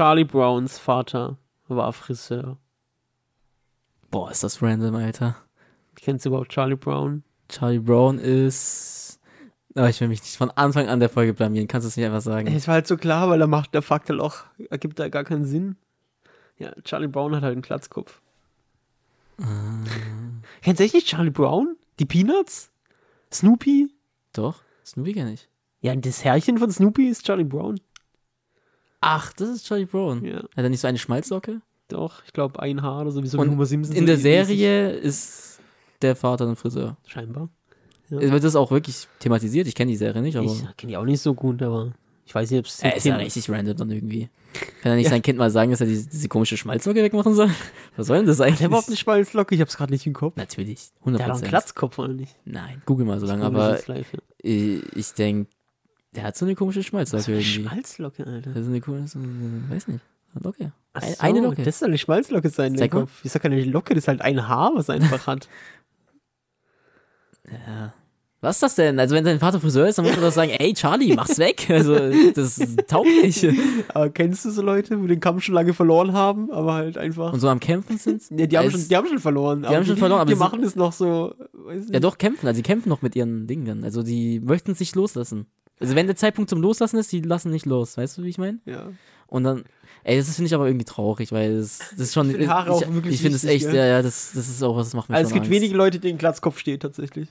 Charlie Browns Vater war Friseur. Boah, ist das random, Alter. Kennst du überhaupt Charlie Brown? Charlie Brown ist. Aber ich will mich nicht von Anfang an der Folge blamieren. Kannst du es nicht einfach sagen? Es war halt so klar, weil er macht, der Fakt halt auch, ergibt da gar keinen Sinn. Ja, Charlie Brown hat halt einen Glatzkopf. Kennst du echt nicht Charlie Brown? Die Peanuts? Snoopy? Doch, Snoopy kenn ich. Ja, das Herrchen von Snoopy ist Charlie Brown. Ach, das ist Charlie Brown. Ja, Hat er nicht so eine Schmalzlocke? doch. Ich glaube, ein Haar oder so, wie so Homer Simpson. In der. Serie ist der Vater ein Friseur. Scheinbar. Es wird das auch wirklich thematisiert. Ich kenne die Serie nicht, aber. Ich kenne die auch nicht so gut, aber ich weiß nicht, ob es. er ist ja richtig random dann irgendwie. Kann er nicht sein Kind mal sagen, dass er diese, diese komische Schmalzlocke wegmachen soll? Was soll denn das eigentlich? Der überhaupt eine Schmalzlocke, ich hab's gerade nicht im Kopf. Natürlich. Der hat 100%. einen Glatzkopf, oder nicht? Nein, google mal so lange, aber Fleisch, ja. ich, ich denke, der hat so eine komische Schmalzlocke So eine irgendwie. Schmalzlocke, Alter. Das ist eine komische, weiß nicht, eine Locke. Ach so, eine Locke. Das soll eine Schmalzlocke sein, Zeig mal. Kopf. Ich sag keine Locke, das ist halt ein Haar, was er einfach hat. Ja. Was ist das denn? Also wenn sein Vater Friseur ist, dann muss man doch sagen, ey Charlie, mach's weg. Also das taugt nicht. Aber kennst du so Leute, die den Kampf schon lange verloren haben, aber halt einfach. Und so am Kämpfen sind Ja, die, haben Als- schon, die haben schon verloren. haben schon verloren, aber die machen es noch so. Ja doch, kämpfen. Also die kämpfen noch mit ihren Dingen dann. Also die möchten es nicht loslassen. Also wenn der Zeitpunkt zum Loslassen ist, die lassen nicht los. Weißt du, wie ich meine? Ja. Und dann, ey, das finde ich aber irgendwie traurig, weil das, das ist schon. Ich find auch wirklich ich finde es echt, ja, ja, das, das ist auch was, das macht mir Also es gibt Angst. wenige Leute, denen Glatzkopf steht, tatsächlich.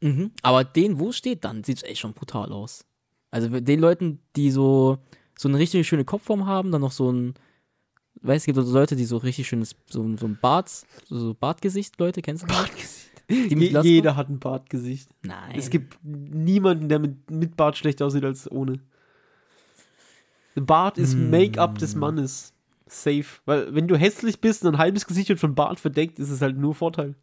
Mhm. Aber den, wo es steht, dann sieht es echt schon brutal aus. Also den Leuten, die so, so eine richtig schöne Kopfform haben, dann noch so ein, weißt du, es gibt so Leute, die so richtig schönes, so, so ein Bart, so, Bartgesicht, Leute, kennst du das? Glatzkopf? Jeder hat ein Bartgesicht. Nein. Es gibt niemanden, der mit, mit Bart schlechter aussieht als ohne. Bart ist Hm. Make-up des Mannes. Safe. Weil, wenn du hässlich bist und ein halbes Gesicht wird von Bart verdeckt, ist es halt nur Vorteil.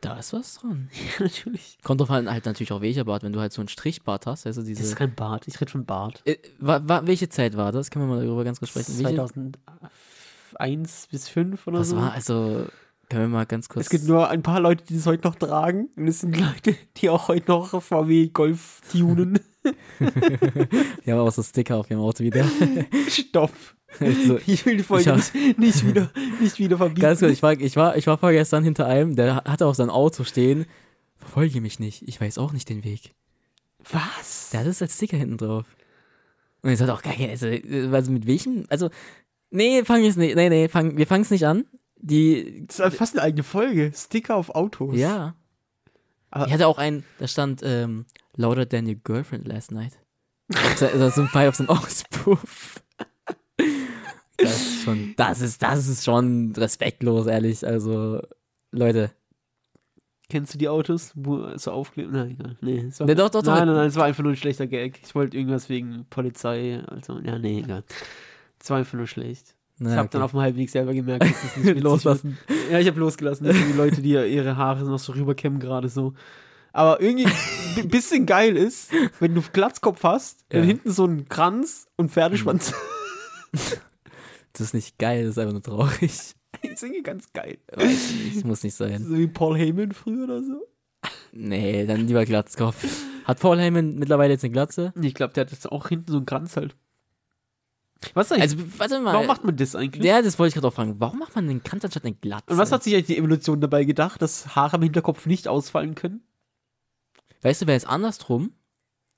Da ist was dran. Ja, natürlich. Kommt drauf an, halt natürlich auch welcher Bart, wenn du halt so einen Strichbart hast, also Das ist diese. kein Bart. Ich rede von Bart. Äh, wa, wa, welche Zeit war das? Können wir mal darüber ganz kurz sprechen? Welche, 2001 bis 5 oder was so. war, also, können wir mal ganz kurz. Es gibt nur ein paar Leute, die das heute noch tragen. Und es sind Leute, die auch heute noch VW Golf tunen. Wir haben auch so Sticker auf ihrem Auto wieder. Stopp. also, Ich will die Folge hab- nicht, nicht, wieder, nicht wieder verbieten. Ganz kurz, ich war, ich war, ich war vorgestern hinter einem, der hatte auf seinem Auto stehen, verfolge mich nicht, ich weiß auch nicht den Weg. Was? Der hat es als Sticker hinten drauf. Und ich sagte auch, geil, also, also mit welchem, also, nee, fang jetzt nicht, nee, nee, fang, wir fangen es nicht an. Die, Das ist halt fast eine eigene Folge. Sticker auf Autos. ja. Aber- ich hatte auch einen, da stand, ähm, louder than your girlfriend last night. Das ist so ein Pfeil auf so einem Auspuff. Das ist schon, das ist, das ist schon respektlos, ehrlich, also, Leute. Kennst du die Autos, wo so aufklebt? Nein, egal. Nee, es war, Nee, doch, doch. nein, nein, nein, es war einfach nur ein schlechter Gag. Ich wollte irgendwas wegen Polizei. Also, ja, nee, egal. Es war einfach nur schlecht. Na, ich habe okay. dann auf dem Halbweg selber gemerkt, dass das nicht Loslassen. Ja, ich habe losgelassen. Das sind die Leute, die ihre Haare noch so rüberkämmen gerade so. Aber irgendwie ein bisschen geil ist, wenn du Glatzkopf hast, dann Ja. hinten so ein Kranz und Pferdeschwanz. Das ist nicht geil, das ist einfach nur traurig. Ich singe ganz geil. Weiß nicht, muss nicht sein. So wie Paul Heyman früher oder so. Nee, dann lieber Glatzkopf. Hat Paul Heyman mittlerweile jetzt eine Glatze? Ich glaube, der hat jetzt auch hinten so einen Kranz halt. Was eigentlich? Also, warte mal. warum macht man das eigentlich? ja, das wollte ich gerade auch fragen. Warum macht man den Kranz anstatt eine Glatze? Und was hat sich eigentlich die Evolution dabei gedacht, dass Haare am Hinterkopf nicht ausfallen können? Weißt du, wäre es andersrum?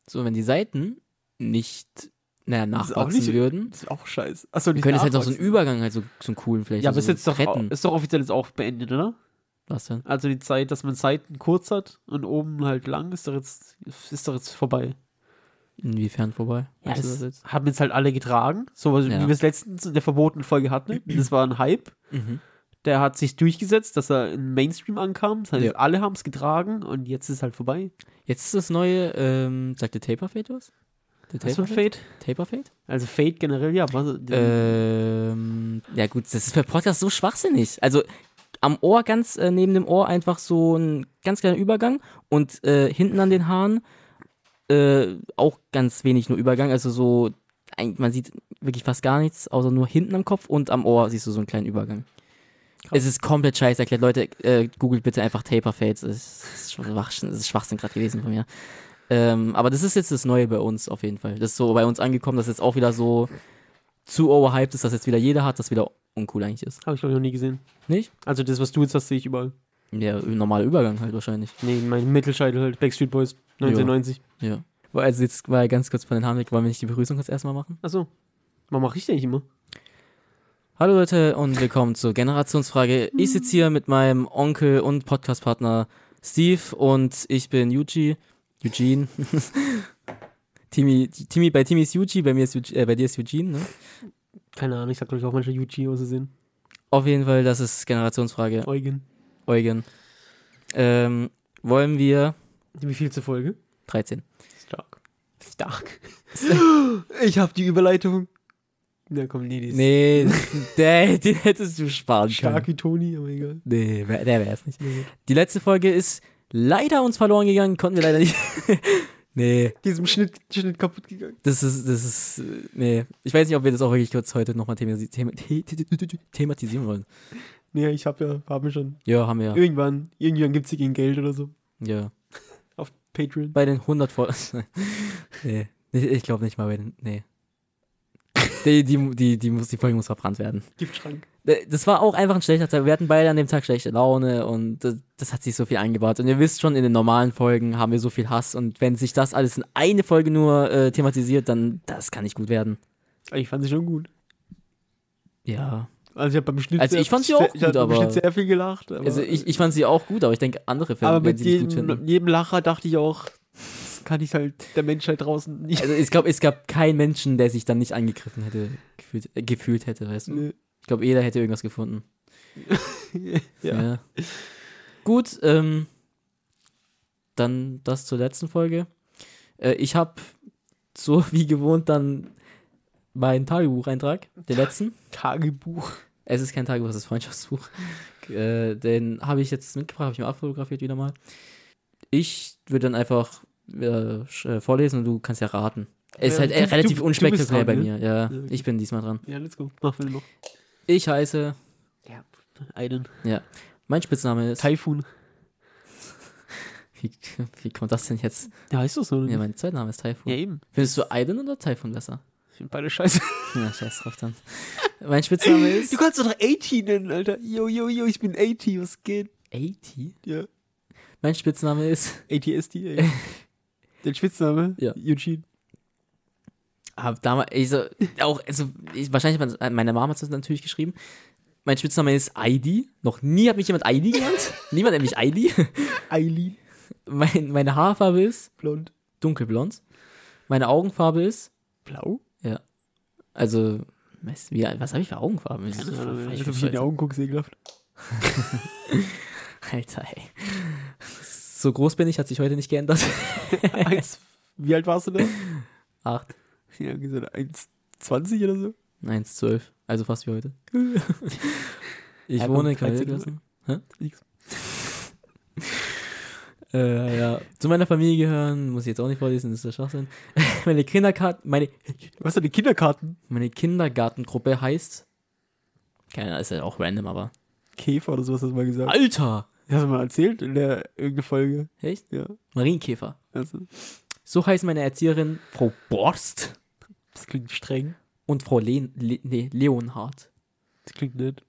So, wenn die Seiten nicht, naja, nachwachsen nicht- würden, Das ist auch scheiße. Achso, dann könnte es halt auch so einen Übergang, halt so, so einen coolen vielleicht. Ja, so aber ist jetzt doch, retten. ist doch offiziell jetzt auch beendet, oder? Was denn? Also die Zeit, dass man Seiten kurz hat und oben halt lang, ist doch jetzt, ist doch jetzt vorbei. Inwiefern vorbei? Ja, das jetzt? haben jetzt halt alle getragen. So also Ja. wie wir es letztens in der verbotenen Folge hatten. Das war ein Hype. Mhm. Der hat sich durchgesetzt, dass er im Mainstream ankam. Das heißt, Ja. alle haben es getragen und jetzt ist halt vorbei. Jetzt ist das neue, ähm, sagt der Taper Fade was? Der Was für ein Fade? Taper Fade? Also Fade generell, ja. Was, Ähm, ja gut, das ist für Podcast so schwachsinnig. Also am Ohr, ganz äh, neben dem Ohr einfach so ein ganz kleiner Übergang und äh, hinten an den Haaren äh, auch ganz wenig nur Übergang. Also so, man sieht wirklich fast gar nichts, außer nur hinten am Kopf und am Ohr siehst du so einen kleinen Übergang. Krass. Es ist komplett scheiße erklärt. Leute, äh, googelt bitte einfach Taper Fades. Es ist Schwachsinn, es ist Schwachsinn gerade gewesen von mir. Ähm, aber das ist jetzt das Neue bei uns auf jeden Fall. Das ist so bei uns angekommen, das ist jetzt auch wieder so zu overhyped ist, dass jetzt wieder jeder hat, das wieder uncool eigentlich ist. Habe ich, glaube ich, noch nie gesehen. Nicht? Also das, was du jetzt hast, sehe ich überall. Der normaler Übergang halt wahrscheinlich. Nee, mein Mittelscheitel halt, Backstreet Boys, 1990. Ja. Also jetzt war ja ganz kurz von den Haaren weg, wollen wir nicht die Begrüßung jetzt erstmal machen? Achso. Was mache ich denn eigentlich immer? Hallo Leute und willkommen zur Generationsfrage. Ich sitze hier mit meinem Onkel und Podcastpartner Steve und ich bin Yuji. Eugene. Timmy, Timmy, bei Timmy ist Yuji, bei mir ist Eugene, äh, bei dir ist Eugene, ne? Keine Ahnung, ich sag glaube ich auch manchmal Yuji auszusehen. Auf jeden Fall, das ist Generationsfrage. Eugen. Eugen. Ähm, wollen wir Wie viel zur Folge? 13. Stark. Stark. ich habe die Überleitung. Na komm, nee, die Nee, der, den hättest du sparen stark können. wie Toni, aber egal. Nee, der wäre es nicht. Nee. Die letzte Folge ist leider uns verloren gegangen, konnten wir leider nicht. nee, Diesem Schnitt, Schnitt kaputt gegangen. das ist, das ist, äh, nee. Ich weiß nicht, ob wir das auch wirklich kurz heute nochmal thematisieren wollen. Nee, ich habe ja, haben wir schon. Ja, haben wir ja. Irgendwann, irgendwann gibt's hier gegen Geld oder so. ja. Auf Patreon. Bei den 100 Folgen. nee, ich, glaube nicht mal bei den, nee. Die, die, die, die, muss, die Folge muss verbrannt werden. Giftschrank. Äh, Das war auch einfach ein schlechter Tag. Wir hatten beide an dem Tag schlechte Laune und das, das hat sich so viel eingebaut. Und ihr wisst schon, in den normalen Folgen haben wir so viel Hass und wenn sich das alles in eine Folge nur äh, thematisiert, dann das kann nicht gut werden. Ich fand sie schon gut. Ja. Also ich habe beim Schnitt Also ich fand sie auch sehr, gut, aber- Schnitt sehr viel gelacht. Also ich, ich fand sie auch gut, aber ich denke, andere Filme aber werden mit sie nicht gut jedem, finden. jedem Lacher dachte ich auch, das kann ich halt der Menschheit draußen nicht. Also ich glaube, es gab keinen Menschen, der sich dann nicht angegriffen hätte, gefühlt, äh, gefühlt hätte, weißt du? Nee. Ich glaube, jeder hätte irgendwas gefunden. ja. Gut, ähm, dann das zur letzten Folge. Äh, ich habe so wie gewohnt dann meinen Tagebucheintrag, den letzten. Tagebuch. Es ist kein Tagebuch, es ist Freundschaftsbuch. Äh, den habe ich jetzt mitgebracht, habe ich mir abfotografiert wieder mal. Ich würde dann einfach äh, vorlesen und du kannst ja raten. Es ist Ja, halt äh, du- du- relativ du unspektakulär bei mir. Ja, Ja, okay. ich bin diesmal dran. Ja, let's go. Mach wir noch. Ich heiße, Ja, einen. mein Spitzname ist. Typhoon. Wie, wie kommt das denn jetzt? Ja, heißt das so? Ja, mein Zweitname ist Typhoon. ja, eben. Findest du Aiden oder Typhoon besser? Ich finde beide scheiße. Ja, scheiß drauf dann. mein Spitzname ist. Du kannst doch noch 80 nennen, Alter. Yo, yo, yo, ich bin 80, was geht? 80? Ja. Mein Spitzname ist. ATSD, ey. Der Spitzname? Ja. Eugene. Hab damals, ich so, auch, also, ich, wahrscheinlich, meine Mama hat es natürlich geschrieben. Mein Spitzname ist ID. Noch nie hat mich jemand ID genannt. Niemand nennt mich ID. Eileen. Mein, meine Haarfarbe ist Blond. dunkelblond. Meine Augenfarbe ist, Blau? Also, was, wie, was habe ich für Augenfarben? Ich, Keine Ahnung, ich, ich hab in die Augen guckst, ekelhaft. Alter, ey. So groß bin ich, hat sich heute nicht geändert. Eins, wie alt warst du da? Acht. Ja, gesagt, 1,20 oder so? 1,12. Also fast wie heute. Ich wohne in komm, 13 Karlsruhe. Hä? Nix. Äh, ja. Zu meiner Familie gehören, muss ich jetzt auch nicht vorlesen, das ist der Schwachsinn. meine Kindergarten, meine, Was sind die Kinderkarten? meine Kindergartengruppe heißt. Keine Ahnung, ist ja auch random, aber. Käfer oder sowas hast du mal gesagt. Alter! Hast du mal erzählt in der irgendeine Folge? Echt? Ja. Marienkäfer. Also, So heißt meine Erzieherin Frau Borst das klingt streng. und Frau Le Le nee, Leonhardt. Das klingt nett.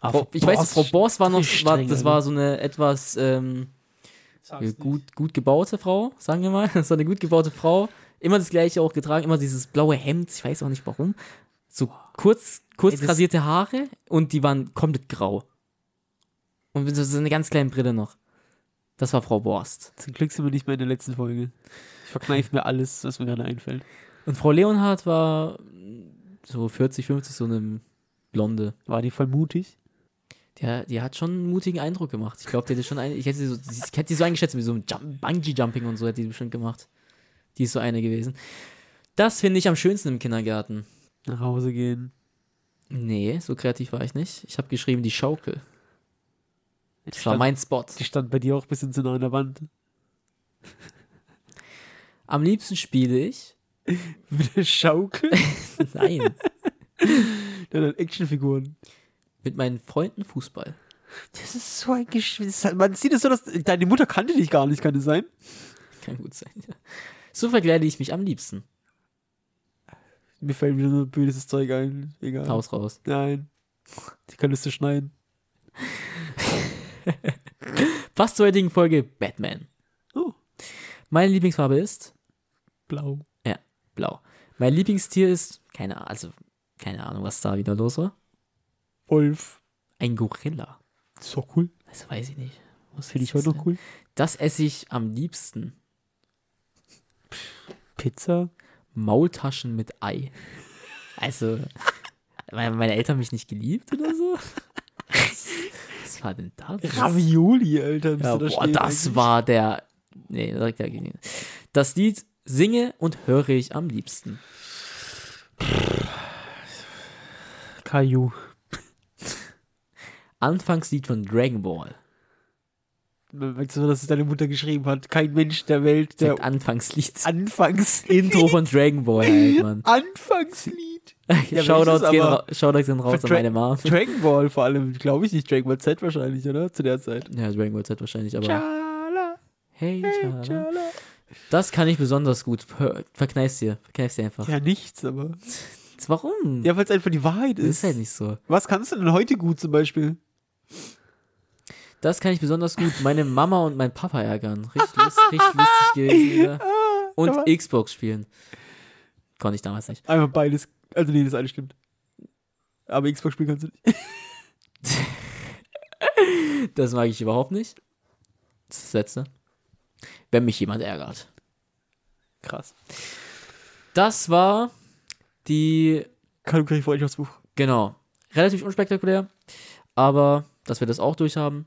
Frau, ich weiß, Frau Borst war noch, war, streng, das war so eine etwas ähm, ja, gut, gut gebaute Frau, sagen wir mal. So eine gut gebaute Frau. Immer das gleiche auch getragen, immer dieses blaue Hemd, ich weiß auch nicht warum. So kurz, kurz Ey, das- rasierte Haare und die waren komplett grau. Und mit so so eine ganz kleine Brille noch. Das war Frau Borst. Zum Glück sind wir nicht mehr in der letzten Folge. Ich verkneife mir alles, was mir gerade einfällt. Und Frau Leonhardt war so 40, 50, so eine Blonde. War die voll mutig? Die, die hat schon einen mutigen Eindruck gemacht. Ich glaube, die hätte schon eine, ich hätte sie so, ich hätte sie so eingeschätzt wie so ein Jump, Bungee-Jumping und so hätte die bestimmt gemacht. Die ist so eine gewesen. Das finde ich am schönsten im Kindergarten. Nach Hause gehen. Nee, so kreativ war ich nicht. Ich habe geschrieben, die Schaukel. Das war stand, mein Spot. die stand bei dir auch ein bisschen zu nah an der Wand. Am liebsten spiele ich. Mit der Schaukel. Nein. Dann Actionfiguren. Mit meinen Freunden Fußball. Das ist so ein Geschwister. Man sieht es so, dass deine Mutter kannte dich gar nicht, kann es sein? Kann gut sein, ja. So verkleide ich mich am liebsten. Mir fällt wieder nur böses Zeug ein. Egal. Haus raus. Nein. Die könntest du schneiden. Fast zur heutigen Folge Batman. Oh. Meine Lieblingsfarbe ist Blau. blau. Mein Lieblingstier ist, keine Ahnung, also keine Ahnung, was da wieder los war. Wolf. Ein Gorilla. Das ist doch cool. Das weiß ich nicht. Was Finde ich heute das noch cool. Das esse ich am liebsten. Pizza. Maultaschen mit Ei. Also, meine, Eltern haben mich nicht geliebt oder so. Was, was war denn da? drin? Ravioli, Alter. Ja, da boah, das eigentlich. war der. Nee, direkt dagegen. Das Lied singe und höre ich am liebsten. Caillou. Anfangslied von Dragon Ball. Weißt du, dass es deine Mutter geschrieben hat? Kein Mensch der Welt, der Anfangslied. Anfangs Intro von Dragon Ball halt, Mann. Anfangslied. Ja, Shoutouts, gehen ra Shoutouts sind raus an meine Mom. Dragon Ball vor allem, glaube ich nicht. Dragon Ball Z wahrscheinlich, oder? Zu der Zeit. Ja, Dragon Ball Z wahrscheinlich, aber. Chala, Hey, hey, Chala. chala. Das kann ich besonders gut. Hör- Verkneif's dir. Verkneif's dir einfach. Ja, nichts, aber. Warum? Ja, weil es einfach die Wahrheit das ist. ist halt nicht so. Was kannst du denn heute gut zum Beispiel? Das kann ich besonders gut. Meine Mama und mein Papa ärgern. Richtig, richtig lustig gewesen wieder. Und aber- Xbox spielen. Konnte ich damals nicht. Einfach beides. Also, nee, das eine stimmt. Aber Xbox spielen kannst du nicht. Das mag ich überhaupt nicht. Das ist das Letzte. Wenn mich jemand ärgert. Krass. Das war die, Kategorie Freundschaftsbuch. genau, relativ unspektakulär. Aber, dass wir das auch durchhaben.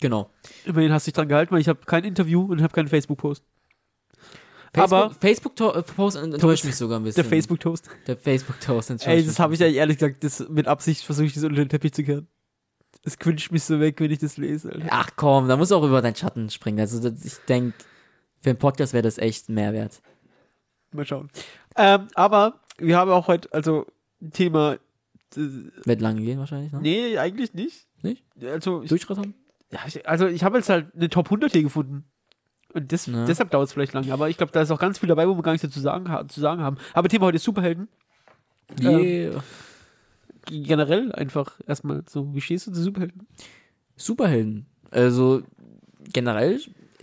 Genau. Immerhin hast du dich dran gehalten, weil ich habe kein Interview und habe keinen Facebook-Post. Facebook, Aber- Facebook-Post enttäuscht mich sogar ein bisschen. Der Facebook-Toast. Der Facebook-Toast enttäuscht Ey, das habe ich ja ehrlich gesagt, das mit Absicht versuche ich das unter den Teppich zu kehren. Es quitscht mich so weg, wenn ich das lese. Alter. Ach komm, da muss auch über deinen Schatten springen. Also ich denke, für einen Podcast wäre das echt ein Mehrwert. Mal schauen. Ähm, aber wir haben auch heute, also Thema. Wird lange gehen wahrscheinlich, ne? nee, eigentlich nicht. Nicht? Also ich, Durchschritt ja, ich, also ich habe jetzt halt eine Top 100 hier gefunden. Und das, Ja. deshalb dauert es vielleicht lange. Aber ich glaube, da ist auch ganz viel dabei, wo wir gar nichts dazu sagen, zu sagen haben. Aber Thema heute ist Superhelden. Yeah. G- Generell einfach erstmal so, wie stehst du zu Superhelden? Superhelden. Also generell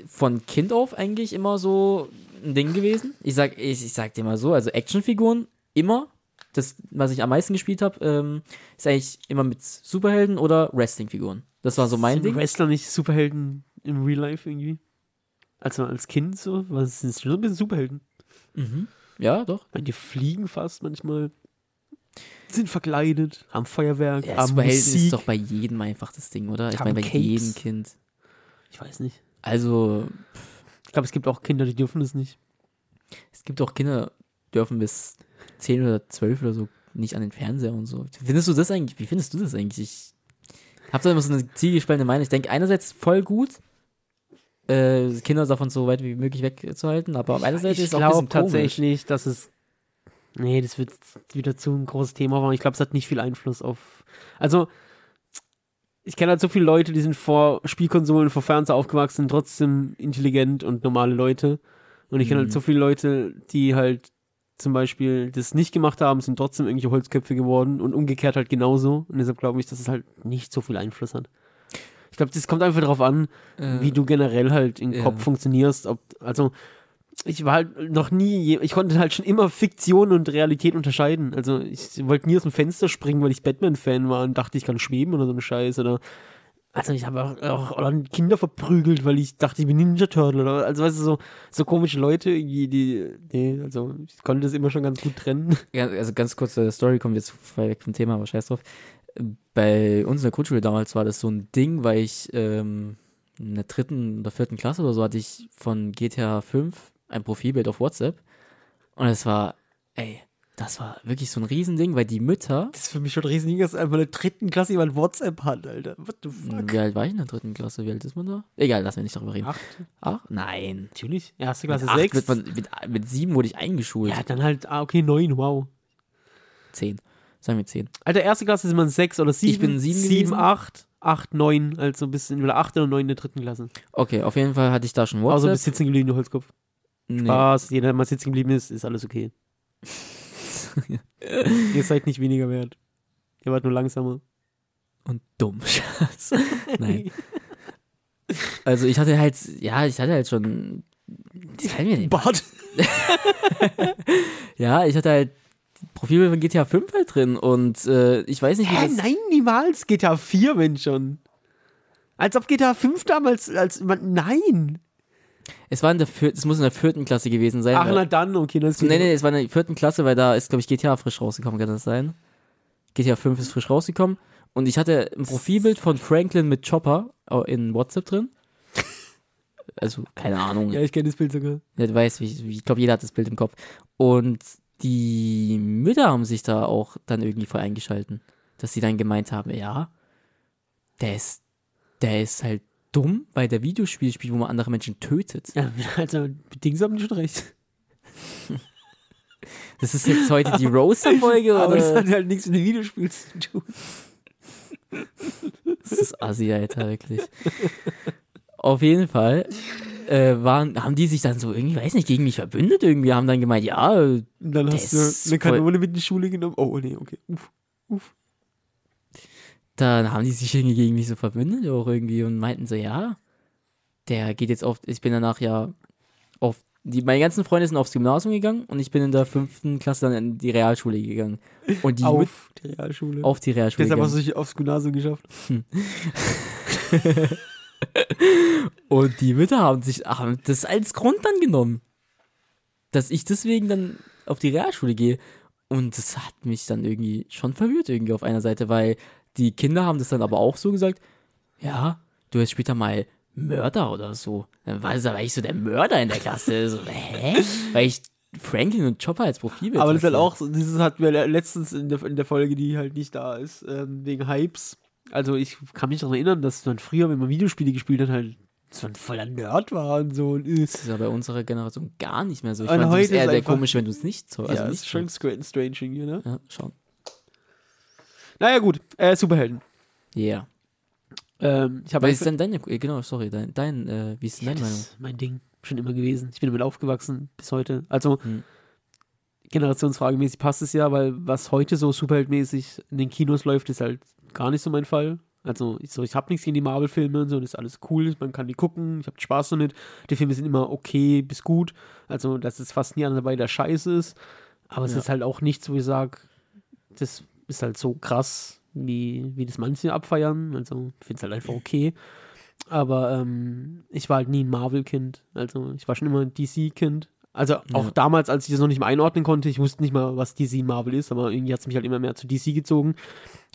von Kind auf eigentlich immer so ein Ding gewesen. Ich sag, ich, ich sag dir mal so, also Actionfiguren immer. Das, was ich am meisten gespielt habe, ähm, ist eigentlich immer mit Superhelden oder Wrestlingfiguren. Das war so mein Sind Ding. Wrestler nicht Superhelden im Real Life irgendwie? Also als Kind so? Was sind schon ein bisschen Superhelden? Mhm. Ja, doch. Die fliegen fast manchmal. Sind verkleidet, haben Feuerwerk, Ja, haben Superhelden Musik. ist doch bei jedem einfach das Ding, oder? Ich meine, bei Capes. jedem Kind. ich weiß nicht. Also, Ich glaube, es gibt auch Kinder, die dürfen das nicht. es gibt auch Kinder, dürfen bis 10 oder 12 oder so nicht an den Fernseher und so. Findest du das eigentlich? Wie findest du das eigentlich? Ich habe da immer so eine zielgespaltene Meinung. Ich denke einerseits voll gut, äh, Kinder davon so weit wie möglich wegzuhalten, aber auf einer Seite ist es auch ein bisschen glaube komisch. tatsächlich, dass es. Nee, das wird wieder zu ein großes Thema werden. Ich glaube, es hat nicht viel Einfluss auf. Also, ich kenne halt so viele Leute, die sind vor Spielkonsolen, vor Fernseher aufgewachsen, trotzdem intelligent und normale Leute. Und ich kenne Mhm. halt so viele Leute, die halt zum Beispiel das nicht gemacht haben, sind trotzdem irgendwelche Holzköpfe geworden und umgekehrt halt genauso. Und deshalb glaube ich, dass es halt nicht so viel Einfluss hat. Ich glaube, das kommt einfach darauf an, Äh, wie du generell halt im ja. Kopf funktionierst. Ob, also, ich war halt noch nie, ich konnte halt schon immer Fiktion und Realität unterscheiden. Also, ich wollte nie aus dem Fenster springen, weil ich Batman-Fan war und dachte, ich kann schweben oder so eine Scheiße. Oder, also, ich habe auch, auch Kinder verprügelt, weil ich dachte, ich bin Ninja Turtle. Oder, also, weißt du, so, so komische Leute, irgendwie, die, nee, also, ich konnte das immer schon ganz gut trennen. Ja, also ganz kurze Story, kommen wir jetzt weg vom Thema, aber scheiß drauf. Bei uns in der Grundschule damals war das so ein Ding, weil ich ähm, in der dritten oder vierten Klasse oder so hatte ich von GTA 5 ein Profilbild auf WhatsApp. Und es war, ey, das war wirklich so ein Riesending, weil die Mütter, Das ist für mich schon ein Riesending, dass einfach in der dritten Klasse jemand WhatsApp hat, Alter. What the fuck? wie alt war ich in der dritten Klasse? Wie alt ist man da? Egal, lass mich nicht darüber reden. Acht? Ach, nein. Natürlich. Erste Klasse Mit, acht sechs. wird man, mit, mit sieben wurde ich eingeschult. Ja, dann halt, ah, okay, neun, wow. Zehn. Sagen wir zehn. Alter, erste Klasse sind man sechs oder sieben. Ich bin sieben Sieben, gewesen. acht, acht, neun, also bis in oder acht oder neun in der dritten Klasse. Okay, auf jeden Fall hatte ich da schon WhatsApp. bis sitzen geblieben, du Holzkopf. Nee. Spaß, jeder, der mal sitzen geblieben ist, ist alles okay. Ihr seid nicht weniger wert. Ihr wart nur langsamer. Und dumm. Schatz. Nein. Also ich hatte halt, ja, ich hatte halt schon. Das kann ich mir nicht. Bart. Ja, ich hatte halt Profilbild von GTA 5 halt drin und äh, ich weiß nicht, wie Hä, das. nein, niemals. GTA 4, wenn schon. Als ob GTA 5 damals, als, man, nein. Es war in der vierten, es muss in der vierten Klasse gewesen sein. Ach, weil- na dann, okay. Das Nee, nee, es war in der vierten Klasse, weil da ist, glaube ich, GTA frisch rausgekommen, kann das sein? GTA 5 ist frisch rausgekommen und ich hatte ein Profilbild von Franklin mit Chopper in WhatsApp drin. Also, keine Ahnung. Ja, ich kenne das Bild sogar. Ja, du weißt, wie, ich glaube, jeder hat das Bild im Kopf. Und die Mütter haben sich da auch dann irgendwie voll eingeschalten. Dass sie dann gemeint haben, ja, der ist, der ist halt dumm, weil der Videospiel spielt, wo man andere Menschen tötet. Ja, also, Dings haben die schon recht. Das ist jetzt heute die Roaster-Folge, Aber das oder? hat halt nichts mit dem Videospiel zu tun. Das ist assi, Alter, wirklich. Auf jeden Fall äh, waren, haben die sich dann so irgendwie, weiß nicht, gegen mich verbündet irgendwie, haben dann gemeint, ja, Und dann hast du eine Kanone mit in die Schule genommen. Oh, nee, okay. Uff. Dann haben die sich irgendwie gegen mich so verbündet auch irgendwie und meinten so, ja, der geht jetzt auf, ich bin danach ja auf, die, meine ganzen Freunde sind aufs Gymnasium gegangen und ich bin in der fünften Klasse dann in die Realschule gegangen. Und die mit, Auf die Realschule. auf die Realschule Deshalb hast du dich aufs Gymnasium geschafft. Und die Mütter haben sich haben das als Grund dann genommen, dass ich deswegen dann auf die Realschule gehe. Und das hat mich dann irgendwie schon verwirrt irgendwie auf einer Seite, weil die Kinder haben das dann aber auch so gesagt, ja, du wirst später mal Mörder oder so. Dann war, das, war ich so der Mörder in der Klasse. So, hä? Weil ich Franklin und Chopper als Profilbild Aber das ist halt auch, dieses hatten wir le- letztens in der, in der Folge, die halt nicht da ist, ähm, wegen Hypes. Also ich kann mich daran erinnern, dass man früher, wenn man Videospiele gespielt hat, halt so ein voller Nerd war und so. Und, äh, Das ist ja bei unserer Generation gar nicht mehr so. Ich meine, du bist heute ist eher der komische, wenn du es nicht so. Also ja, nicht ist schon strange, irgendwie, ne? Ja, schon. Naja, gut. Äh, Superhelden. Yeah. Ähm, ich Was ist denn deine, äh, genau, sorry, dein, dein äh, wie ist denn Ja, deine das Meinung? ist mein Ding. Schon immer gewesen. Ich bin damit aufgewachsen bis heute. Also Hm. generationsfragemäßig passt es ja, weil was heute so superheldmäßig in den Kinos läuft, ist halt gar nicht so mein Fall. Also ich, so, ich habe nichts gegen die Marvel-Filme und so, das ist alles cool, man kann die gucken, ich habe Spaß damit. Die Filme sind immer okay bis gut. Also das ist fast nie einer dabei, der scheiße ist. Aber es Ja. ist halt auch nichts, wo ich sage, das ist halt so krass, wie, wie das manche abfeiern. Also ich finde es halt einfach okay. Aber ähm, ich war halt nie ein Marvel-Kind. Also ich war schon immer ein DC-Kind. Also auch Ja. damals, als ich das noch nicht mehr einordnen konnte, ich wusste nicht mal, was DC Marvel ist, aber irgendwie hat es mich halt immer mehr zu DC gezogen.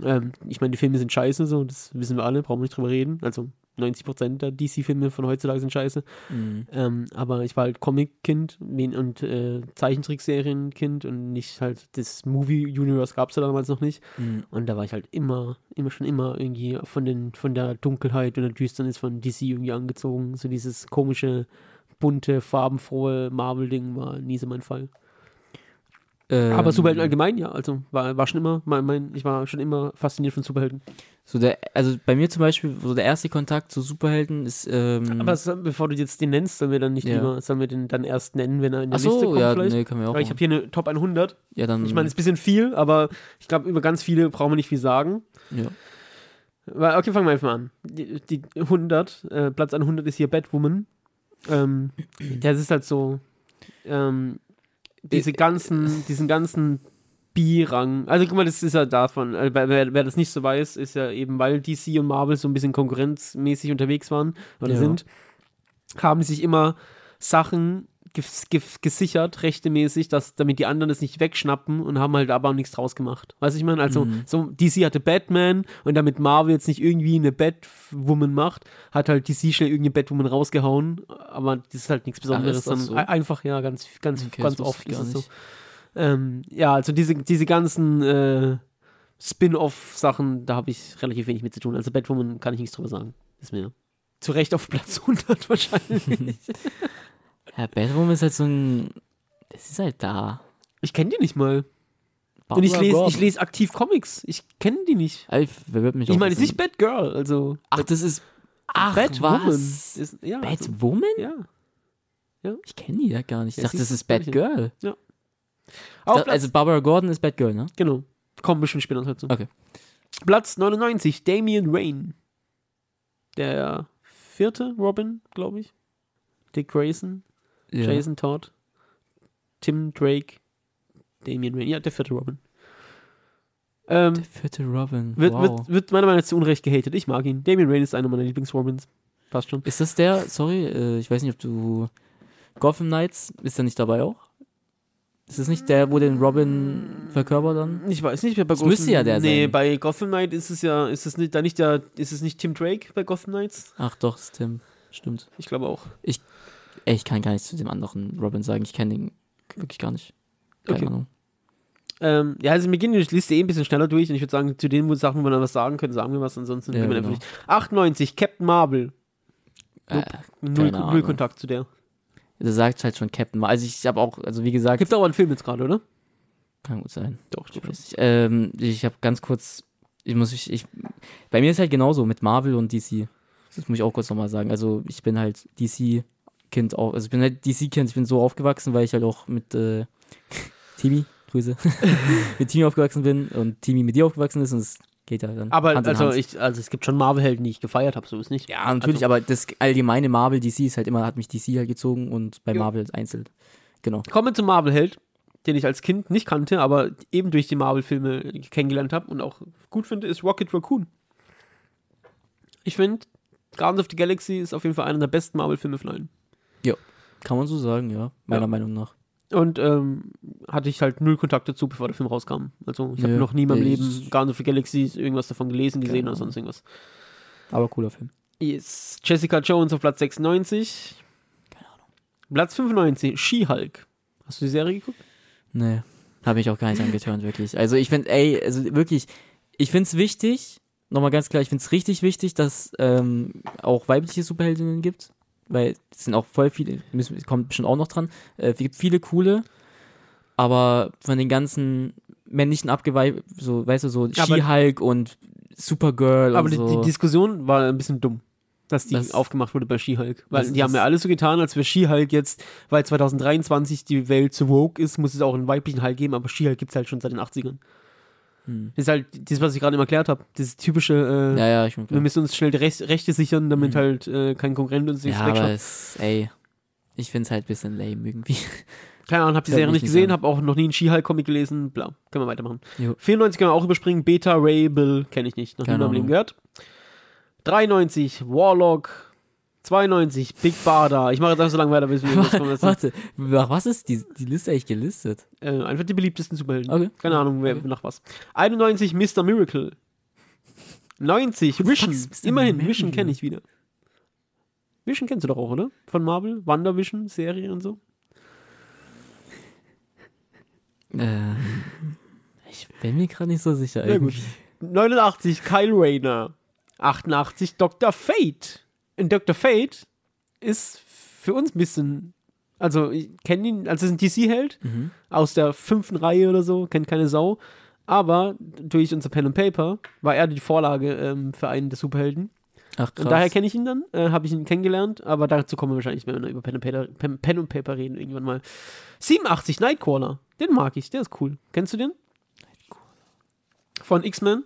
Ähm, ich meine, die Filme sind scheiße, so, das wissen wir alle, brauchen wir nicht drüber reden. Also 90% der DC-Filme von heutzutage sind scheiße. Mhm. Ähm, aber ich war halt Comic-Kind und äh, Zeichentrickserien-Kind und nicht halt das Movie-Universe gab es ja damals noch nicht. Mhm. Und da war ich halt immer, immer schon immer irgendwie von, den, von der Dunkelheit und der Düsternis von DC irgendwie angezogen. So dieses komische, bunte, farbenfrohe Marvel-Ding war nie so mein Fall. Aber Ähm, Superhelden allgemein, ja. Also war, war schon immer, mein, mein, ich war schon immer fasziniert von Superhelden. So der, also bei mir zum Beispiel, so der erste Kontakt zu Superhelden ist, ähm, Aber so, bevor du jetzt den nennst, sollen wir dann nicht Ja. lieber, sollen wir den dann erst nennen, wenn er in der ach Liste so, kommt ja, vielleicht? nee, können wir auch Weil ich habe hier eine Top 100. Ja, dann, Ich meine, es ist ein bisschen viel, aber ich glaube, über ganz viele brauchen wir nicht viel sagen. ja. Okay, fangen wir einfach mal an. Die, die 100, äh, Platz 100 ist hier Batwoman. Ähm, das ist halt so, ähm, diese ganzen, diesen ganzen B-Rang. Also guck mal, das ist ja davon. äh, Wer, wer, das nicht so weiß, ist ja eben, weil DC und Marvel so ein bisschen konkurrenzmäßig unterwegs waren oder Ja. sind, haben sich immer Sachen gesichert, rechtemäßig, dass, damit die anderen es nicht wegschnappen und haben halt aber auch nichts draus gemacht. Weißt du, ich meine, also Mhm. so DC hatte Batman und damit Marvel jetzt nicht irgendwie eine Batwoman macht, hat halt DC schnell irgendeine Batwoman rausgehauen, aber das ist halt nichts Besonderes, sondern so? ein- einfach, ja, ganz, ganz, Okay, ganz oft ist es so. Ähm, ja, also diese, diese ganzen äh, Spin-off-Sachen, da habe ich relativ wenig mit zu tun. Also Batwoman kann ich nichts drüber sagen. Ist mir zu Recht auf Platz 100 wahrscheinlich. Ja, Batwoman ist halt so ein, das ist halt da. ich kenne die nicht mal. Und ich Barbara lese Gordon. ich lese aktiv Comics. Ich kenne die nicht. Wer wird mich Ich meine, es ist nicht Batgirl, also Ach, das ist, ach, Batwoman. was? Ist, ja, also, Batwoman? ja. Ich kenne die ja gar nicht. Ich Ja, dachte, das ist Batgirl. Auf Da, also Barbara Gordon ist Batgirl, ne? genau. Kommen bestimmt später noch dazu. Okay. Platz 99, Damian Wayne. Der vierte Robin, glaube ich. Dick Grayson, Ja. Jason Todd, Tim Drake, Damian Wayne. Ja, der vierte Robin. Ähm, Der vierte Robin. wird, wow. wird, wird meiner Meinung nach zu Unrecht gehatet. Ich mag ihn. Damian Wayne ist einer meiner Lieblings-Robins. Passt schon. Ist das der, sorry, äh, ich weiß nicht, ob du Gotham Knights, ist der nicht dabei auch? Ist das nicht der, wo den Robin verkörpert dann? Ich weiß nicht, wer bei Das müsste ja der Nee, sein. bei Gotham Knight ist es ja, ist es nicht, da nicht der, ist es nicht Tim Drake bei Gotham Knights? Ach doch, ist Tim. Stimmt. Ich glaube auch. Ey, ich kann gar nichts zu dem anderen Robin sagen. Ich kenne den wirklich gar nicht. Keine Okay. Ahnung. Ähm, ja, also wir gehen die Liste eh ein bisschen schneller durch und ich würde sagen, zu den wo Sachen, wo wir dann was sagen können, sagen wir was, ansonsten Ja, wir genau. einfach nicht. 98, Captain Marvel. Äh, Null, null. Kontakt zu der. der sagt halt schon Captain. Mar- Also ich habe auch, also wie gesagt, Gibt auch einen Film jetzt gerade, oder? kann gut sein. Doch, Ich weiß nicht. Ähm, ich habe ganz kurz, ich muss mich, ich, bei mir ist halt genauso mit Marvel und DC. Das muss ich auch kurz nochmal sagen. Also ich bin halt DC-Kind auch, also ich bin halt DC-Kind, ich bin so aufgewachsen, weil ich halt auch mit äh, Timmy, Grüße, mit Timmy aufgewachsen bin und Timmy mit dir aufgewachsen ist und es geht ja dann. Aber also, ich, also es gibt schon Marvel-Helden, die ich gefeiert habe, so ist nicht. Ja, natürlich, Also- aber das allgemeine Marvel DC ist halt immer, hat mich DC halt gezogen und bei Jo. Marvel einzeln. Genau. Kommen zum Marvel-Held, den ich als Kind nicht kannte, aber eben durch die Marvel-Filme kennengelernt habe und auch gut finde, ist Rocket Raccoon. Ich finde, Guardians of the Galaxy ist auf jeden Fall einer der besten Marvel-Filme von allen. Kann man so sagen, ja, meiner Ja. Meinung nach. Und ähm, hatte ich halt null Kontakt dazu, bevor der Film rauskam. Also ich habe noch nie in meinem Leben Guardians of the Galaxy irgendwas davon gelesen, gesehen Keine oder sonst irgendwas. Aber cooler Film. Yes. Jessica Jones auf Platz 96. Keine Ahnung. Platz 95, She-Hulk. Hast du die Serie geguckt? Nee, habe ich auch gar nicht angetönt, wirklich. Also ich finde, ey, also wirklich, ich finde es wichtig, nochmal ganz klar, ich finde es richtig wichtig, dass ähm, auch weibliche Superheldinnen gibt, weil es sind auch voll viele, müssen, kommt bestimmt auch noch dran, äh, es gibt viele coole, aber von den ganzen männlichen Abgeweih, so, weißt du, so She-Hulk und Supergirl Aber und die, so. die Diskussion war ein bisschen dumm, dass die Das- aufgemacht wurde bei She-Hulk. Weil das die haben ja alle so getan, als wäre She-Hulk jetzt, weil 2023 die Welt zu woke ist, muss es auch einen weiblichen Hulk geben, aber She-Hulk gibt es halt schon seit den 80ern. Hm. Das ist halt das, was ich gerade eben erklärt habe. Dieses typische, äh, ja, ja, ich wir müssen uns schnell die Rech Rechte sichern, damit Mhm. halt äh, kein Konkurrent uns nichts ja, aber wegschnappt. es, ey, ich finde es halt ein bisschen lame irgendwie. Keine Ahnung, hab die Serie nicht gesehen, hab auch noch nie einen She-Hulk-Comic gelesen, bla. Können wir weitermachen. Jo. 94 können wir auch überspringen. Beta, Ray, Bill, kenne ich nicht. Noch nie in meinem Leben gehört. 93, Warlock. 92, Big Barda. Ich mache jetzt einfach so lange weiter, bis wir lassen. Warte, nach was ist die, die Liste eigentlich gelistet? äh, Einfach die beliebtesten Superhelden. Okay. Keine Ahnung, wer nach was. 91, Mr. Miracle. 90, Vision. Immerhin? Vision kenne ich wieder. Vision kennst du doch auch, oder? Von Marvel, WandaVision, Serie und so. Ähm, ich bin mir gerade nicht so sicher. Ja, gut. irgendwie. 89 Kyle Rayner. 88 Dr. Fate. Und Dr. Fate ist für uns ein bisschen. Also, ich kenne ihn, also ist ein DC-Held Mhm. aus der fünften Reihe oder so, kennt keine Sau. Aber durch unser Pen and Paper war er die Vorlage ähm, für einen der Superhelden. Ach, krass. Und daher kenne ich ihn dann, äh, habe ich ihn kennengelernt, aber dazu kommen wir wahrscheinlich, wenn wir über Pen and, Paper, Pen, Pen und Paper reden, irgendwann mal. 87, Nightcrawler. Den mag ich, der ist cool. Kennst du den? Von X-Men?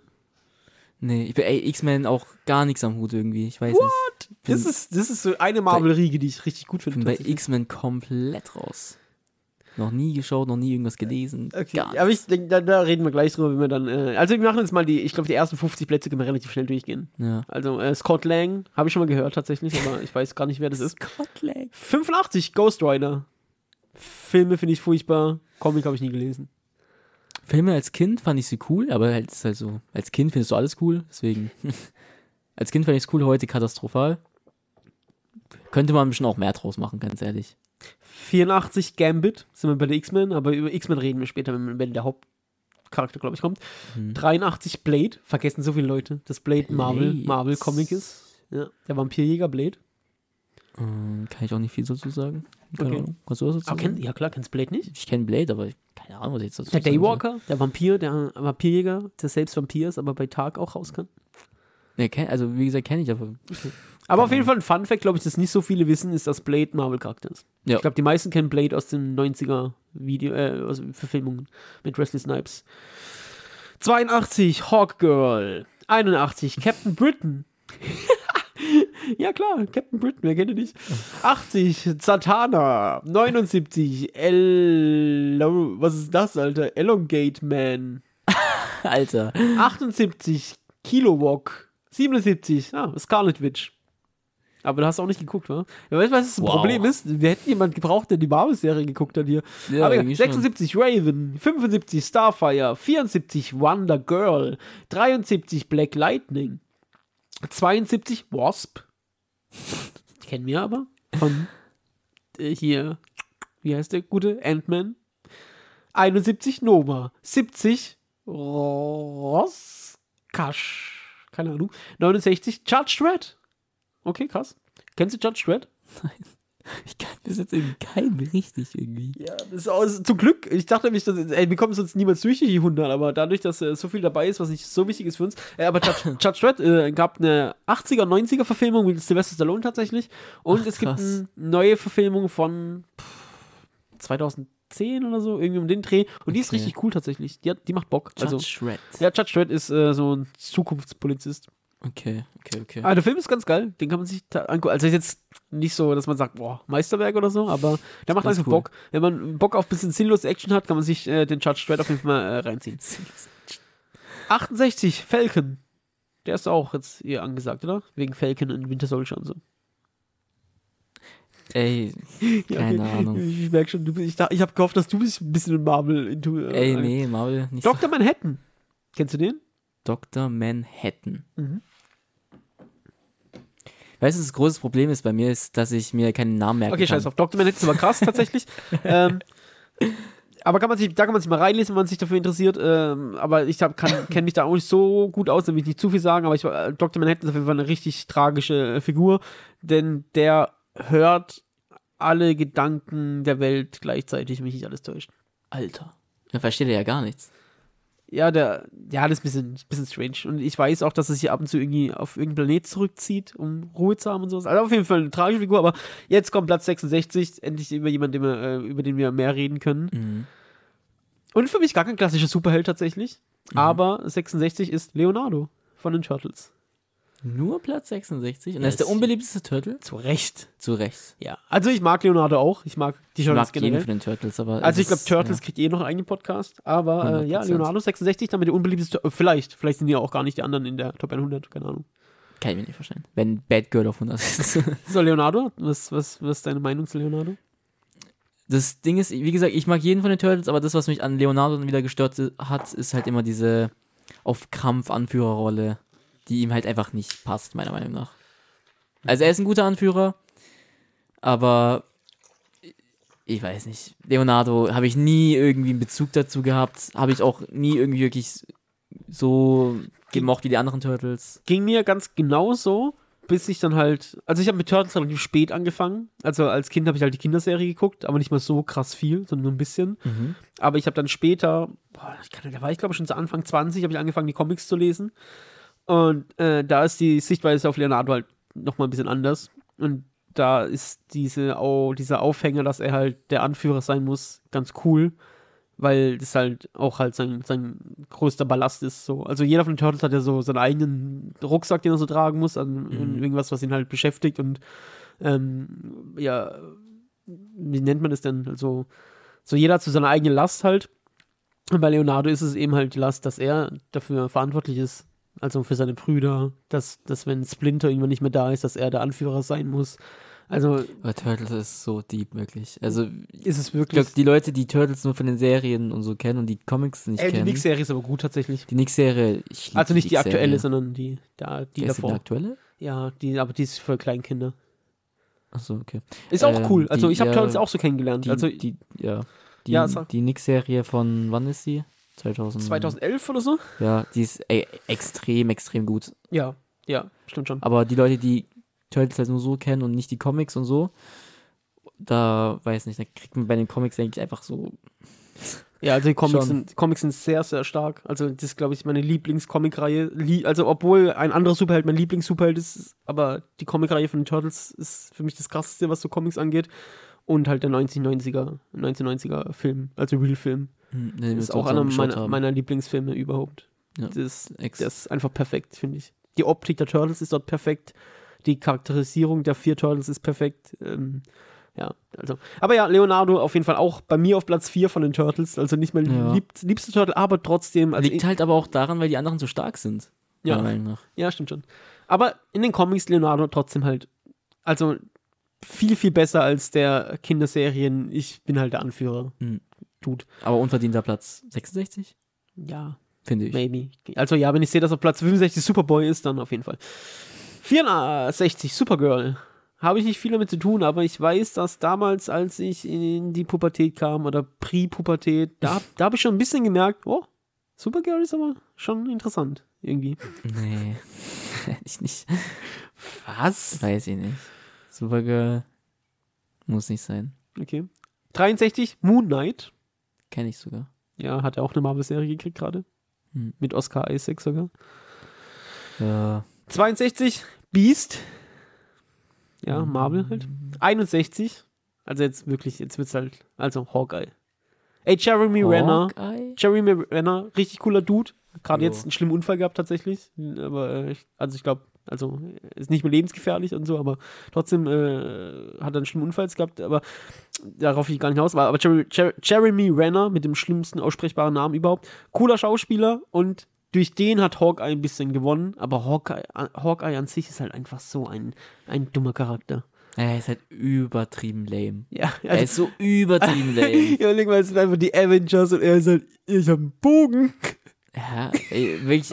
Nee, ich bin, ey, X-Men auch gar nichts am Hut irgendwie. Ich weiß nicht. Das ist, das ist so eine Marvel-Riege, die ich richtig gut Ich finde. bin bei. X-Men komplett raus. Noch nie geschaut, noch nie irgendwas gelesen. Okay, aber ich denke, da, da reden wir gleich drüber, wenn wir dann. Äh, also, wir machen jetzt mal die, ich glaube, die ersten 50 Plätze können wir relativ schnell durchgehen. Ja. Also, äh, Scott Lang, habe ich schon mal gehört tatsächlich, aber ich weiß gar nicht, wer das ist. Scotland. 85, Ghost Rider. Filme finde ich furchtbar. Comic habe ich nie gelesen. Filme als Kind fand ich sie cool, aber halt ist halt so, als Kind findest du alles cool, deswegen. als Kind fand ich es cool, heute katastrophal. Könnte man bestimmt auch mehr draus machen, ganz ehrlich. 84, Gambit, sind wir bei der X-Men, aber über X-Men reden wir später, wenn, der Hauptcharakter, glaube ich, kommt. Hm. 83, Blade, vergessen so viele Leute, dass Blade ein Marvel, Blade. Marvel-Comic ist. Ja, der Vampirjäger Blade. Ähm, kann ich auch nicht viel dazu sagen. Keine Okay. Ahnung. Kannst du was dazu kenn, ja klar, kennst Blade nicht? Ich kenne Blade, aber ich- keine Ahnung, was ich jetzt dazu Der. Daywalker, der Vampir, der Vampirjäger, der selbst Vampir ist, aber bei Tag auch raus kann. Nee, kenn, also wie gesagt, kenne ich, aber Aber auf jeden Fall ein Fun-Fact, glaube ich, das nicht so viele wissen, ist, dass Blade Marvel-Charakter ist. Ja. Ich glaube, die meisten kennen Blade aus den 90er Video, äh, aus Verfilmungen mit Wesley Snipes. 82, Hawkgirl. 81, Captain Britain. ja, klar, Captain Britain, wer kennt ihn nicht? 80, Zatanna. 79, El. Was ist das, Alter? Elongate Man. Alter. 78, Kilowog. 77, ah, Scarlet Witch. Aber du hast auch nicht geguckt, wa? Ja, weißt du, was das Wow. Problem ist? Wir hätten jemanden gebraucht, der die Marvel-Serie geguckt hat hier. Ja, Aber irgendwie schon. 76 Raven, 75 Starfire, 74 Wonder Girl, 73 Black Lightning, 72 Wasp. Kennen wir aber. Von äh, hier, wie heißt der gute? Ant-Man. 71 Nova, 70 Roskash. Keine Ahnung. 69 Judge Dredd. Okay, krass. Kennst du Judge Dredd? Ich kann bis jetzt irgendwie keinen richtig irgendwie. Ja, das ist auch, zum Glück. Ich dachte nämlich, dass, ey, wir kommen sonst niemals durch die 100, aber dadurch, dass äh, so viel dabei ist, was nicht so wichtig ist für uns. Äh, aber Judge, Dredd äh, gab eine 80er, 90er Verfilmung mit Sylvester Stallone tatsächlich. Und Ach, es gibt eine neue Verfilmung von pff, 2010 oder so, irgendwie um den Dreh. Und die ist Okay. richtig cool tatsächlich. Die, hat, die macht Bock. Judge also, Dredd. ja, Judge Dredd ist äh, so ein Zukunftspolizist. Okay, okay, okay. Ah, der Film ist ganz geil, den kann man sich angucken. Also ist jetzt nicht so, dass man sagt, boah, Meisterwerk oder so, aber der macht einfach cool. Bock. Wenn man Bock auf ein bisschen sinnlose Action hat, kann man sich äh, den Judge Dredd auf jeden Fall mal äh, reinziehen. 68, Falcon. Der ist auch jetzt hier angesagt, oder? Wegen Falcon und Winter Soldier und so. Ey, keine Ahnung. Ich, ich merke schon, du, ich, ich habe gehofft, dass du bist ein bisschen in Marvel into. Äh, ey, nee, Marvel nicht. Dr. Manhattan. Kennst du den? Dr. Manhattan. Mhm. Weißt du, das große Problem ist bei mir, ist, dass ich mir keinen Namen merken Okay, kann. scheiß auf. Dr. Manhattan ist aber krass tatsächlich. ähm, aber kann man sich, da kann man sich mal reinlesen, wenn man sich dafür interessiert. Ähm, aber ich kenne mich da auch nicht so gut aus, da will ich nicht zu viel sagen. Aber ich, äh, Dr. Manhattan ist auf jeden Fall eine richtig tragische äh, Figur, denn der hört alle Gedanken der Welt gleichzeitig, wenn mich nicht alles täuscht. Alter. Da versteht er ja gar nichts. Ja, der, ja, das ist ein bisschen, bisschen strange. Und ich weiß auch, dass es sich ab und zu irgendwie auf irgendeinen Planet zurückzieht, um Ruhe zu haben und sowas. Also auf jeden Fall eine tragische Figur, aber jetzt kommt Platz 66, endlich über jemanden, den wir, äh, über den wir mehr reden können. Mhm. Und für mich gar kein klassischer Superheld tatsächlich. Mhm. Aber 66 ist Leonardo von den Turtles. Nur Platz 66. Und er ist der unbeliebteste Turtle? Zu Recht. Zu Recht. Ja. Also ich mag Leonardo auch. Ich mag die Ich Turtles mag jeden von den Turtles, aber. Also ich glaube, Turtles Ja. kriegt eh noch einen eigenen Podcast. Aber äh, ja, 100%. Leonardo 66, damit der unbeliebteste. Äh, vielleicht. Vielleicht sind ja auch gar nicht die anderen in der Top 100. Keine Ahnung. Kann ich mir nicht vorstellen. Wenn Bad Girl auf 100 ist. So, Leonardo, was, was, was ist deine Meinung zu Leonardo? das Ding ist, wie gesagt, ich mag jeden von den Turtles, aber das, was mich an Leonardo dann wieder gestört hat, ist halt immer diese auf Krampf Anführerrolle, die ihm halt einfach nicht passt, meiner Meinung nach. Also er ist ein guter Anführer, aber ich weiß nicht. Leonardo habe ich nie irgendwie einen Bezug dazu gehabt, habe ich auch nie irgendwie wirklich so gemocht wie die anderen Turtles. Ging mir ganz genauso, bis ich dann halt. Also ich habe mit Turtles relativ spät angefangen. Also als Kind habe ich halt die Kinderserie geguckt, aber nicht mal so krass viel, sondern nur ein bisschen. Aber ich habe dann später, boah, ich kann, da war ich glaube schon zu Anfang 20, habe ich angefangen, die Comics zu lesen. Und äh, da ist die Sichtweise auf Leonardo halt nochmal ein bisschen anders. Und da ist diese, oh, dieser Aufhänger, dass er halt der Anführer sein muss, ganz cool. Weil das halt auch halt sein, sein größter Ballast ist. So. Also jeder von den Turtles hat ja so seinen eigenen Rucksack, den er so tragen muss, an, an irgendwas, was ihn halt beschäftigt. Und ähm, ja, wie nennt man das denn? Also, so jeder hat so seine eigene Last halt. Und bei Leonardo ist es eben halt die Last, dass er dafür verantwortlich ist. Also für seine Brüder, dass, dass wenn Splinter irgendwann nicht mehr da ist, dass er der Anführer sein muss. Also Aber Turtles ist so deep, wirklich. Also ist es ich wirklich. glaube, die Leute, die Turtles nur von den Serien und so kennen und die Comics nicht Ey, die kennen. Nick-Serie ist aber gut tatsächlich. Die Nick-Serie, ich lieb Also nicht die Nick-Serie. aktuelle, sondern die, da, die ist denn die davor. aktuelle? Ja, die, aber die ist für Kleinkinder. Achso, okay. Ist auch Ähm, cool. Also die- ich habe ja, Turtles auch so kennengelernt. Die, also die, ja. Die, Ja, die Nick-Serie von, wann ist sie? 2000. 2011 oder so? Ja, die ist ey, extrem, extrem gut. Ja, ja, stimmt schon. Aber die Leute, die Turtles halt nur so kennen und nicht die Comics und so, da weiß nicht, da kriegt man bei den Comics eigentlich einfach so Ja, also die Comics Schon. sind, Comics sind sehr, sehr stark. Also das ist, glaube ich, meine Lieblings-Comic-Reihe. Lie also obwohl ein anderer Superheld mein Lieblings-Superheld ist, aber die Comic-Reihe von den Turtles ist für mich das krasseste, was so Comics angeht. Und halt der 1990er, 1990er Film, also Real-Film. Hm, nee, ist auch einer meiner, meiner Lieblingsfilme überhaupt. Ja, Das, das ist einfach perfekt, finde ich. Die Optik der Turtles ist dort perfekt. Die Charakterisierung der vier Turtles ist perfekt. Ähm, ja, also. Aber ja, Leonardo auf jeden Fall auch bei mir auf Platz 4 von den Turtles. Also nicht mein Ja. lieb, liebster Turtle, aber trotzdem. Also Liegt halt aber auch daran, weil die anderen so stark sind. Ja. Ja, stimmt schon. Aber in den Comics Leonardo trotzdem halt, also viel, viel besser als der Kinderserien. Ich bin halt der Anführer. Hm. Dude. Aber unverdienter Platz 66, Ja, finde ich. maybe. Also ja, wenn ich sehe, dass auf Platz 65 Superboy ist, dann auf jeden Fall. 64 Supergirl. Habe ich nicht viel damit zu tun, aber ich weiß, dass damals, als ich in die Pubertät kam oder Prä-Pubertät, da, da habe ich schon ein bisschen gemerkt, oh, Supergirl ist aber schon interessant. Irgendwie. Nee, ich nicht. Was? Weiß ich nicht. Supergirl muss nicht sein. Okay. 63, Moon Knight. Kenne ich sogar. Ja, hat er auch eine Marvel-Serie gekriegt gerade. Hm. Mit Oscar Isaac sogar. Ja. 62, Beast. Ja, Marvel halt. 61, also jetzt wirklich, jetzt wird's halt, also Hawkeye. Ey, Jeremy Renner. Hawkeye? Jeremy Renner, richtig cooler Dude. Gerade jetzt einen schlimmen Unfall gehabt tatsächlich. Aber, äh, also ich glaube, also ist nicht mehr lebensgefährlich und so, aber trotzdem äh, hat er einen schlimmen Unfall gehabt. Aber darauf will ich gar nicht hinaus. Aber Jer Jer Jeremy Renner mit dem schlimmsten aussprechbaren Namen überhaupt. Cooler Schauspieler und durch den hat Hawkeye ein bisschen gewonnen. Aber Hawkeye, Hawkeye an sich ist halt einfach so ein, ein dummer Charakter. Er ist halt übertrieben lame. Ja, Er ist so übertrieben lame. ja, leg mal, es sind einfach die Avengers und er ist halt, ich hab einen Bogen. Ja, ey, wirklich.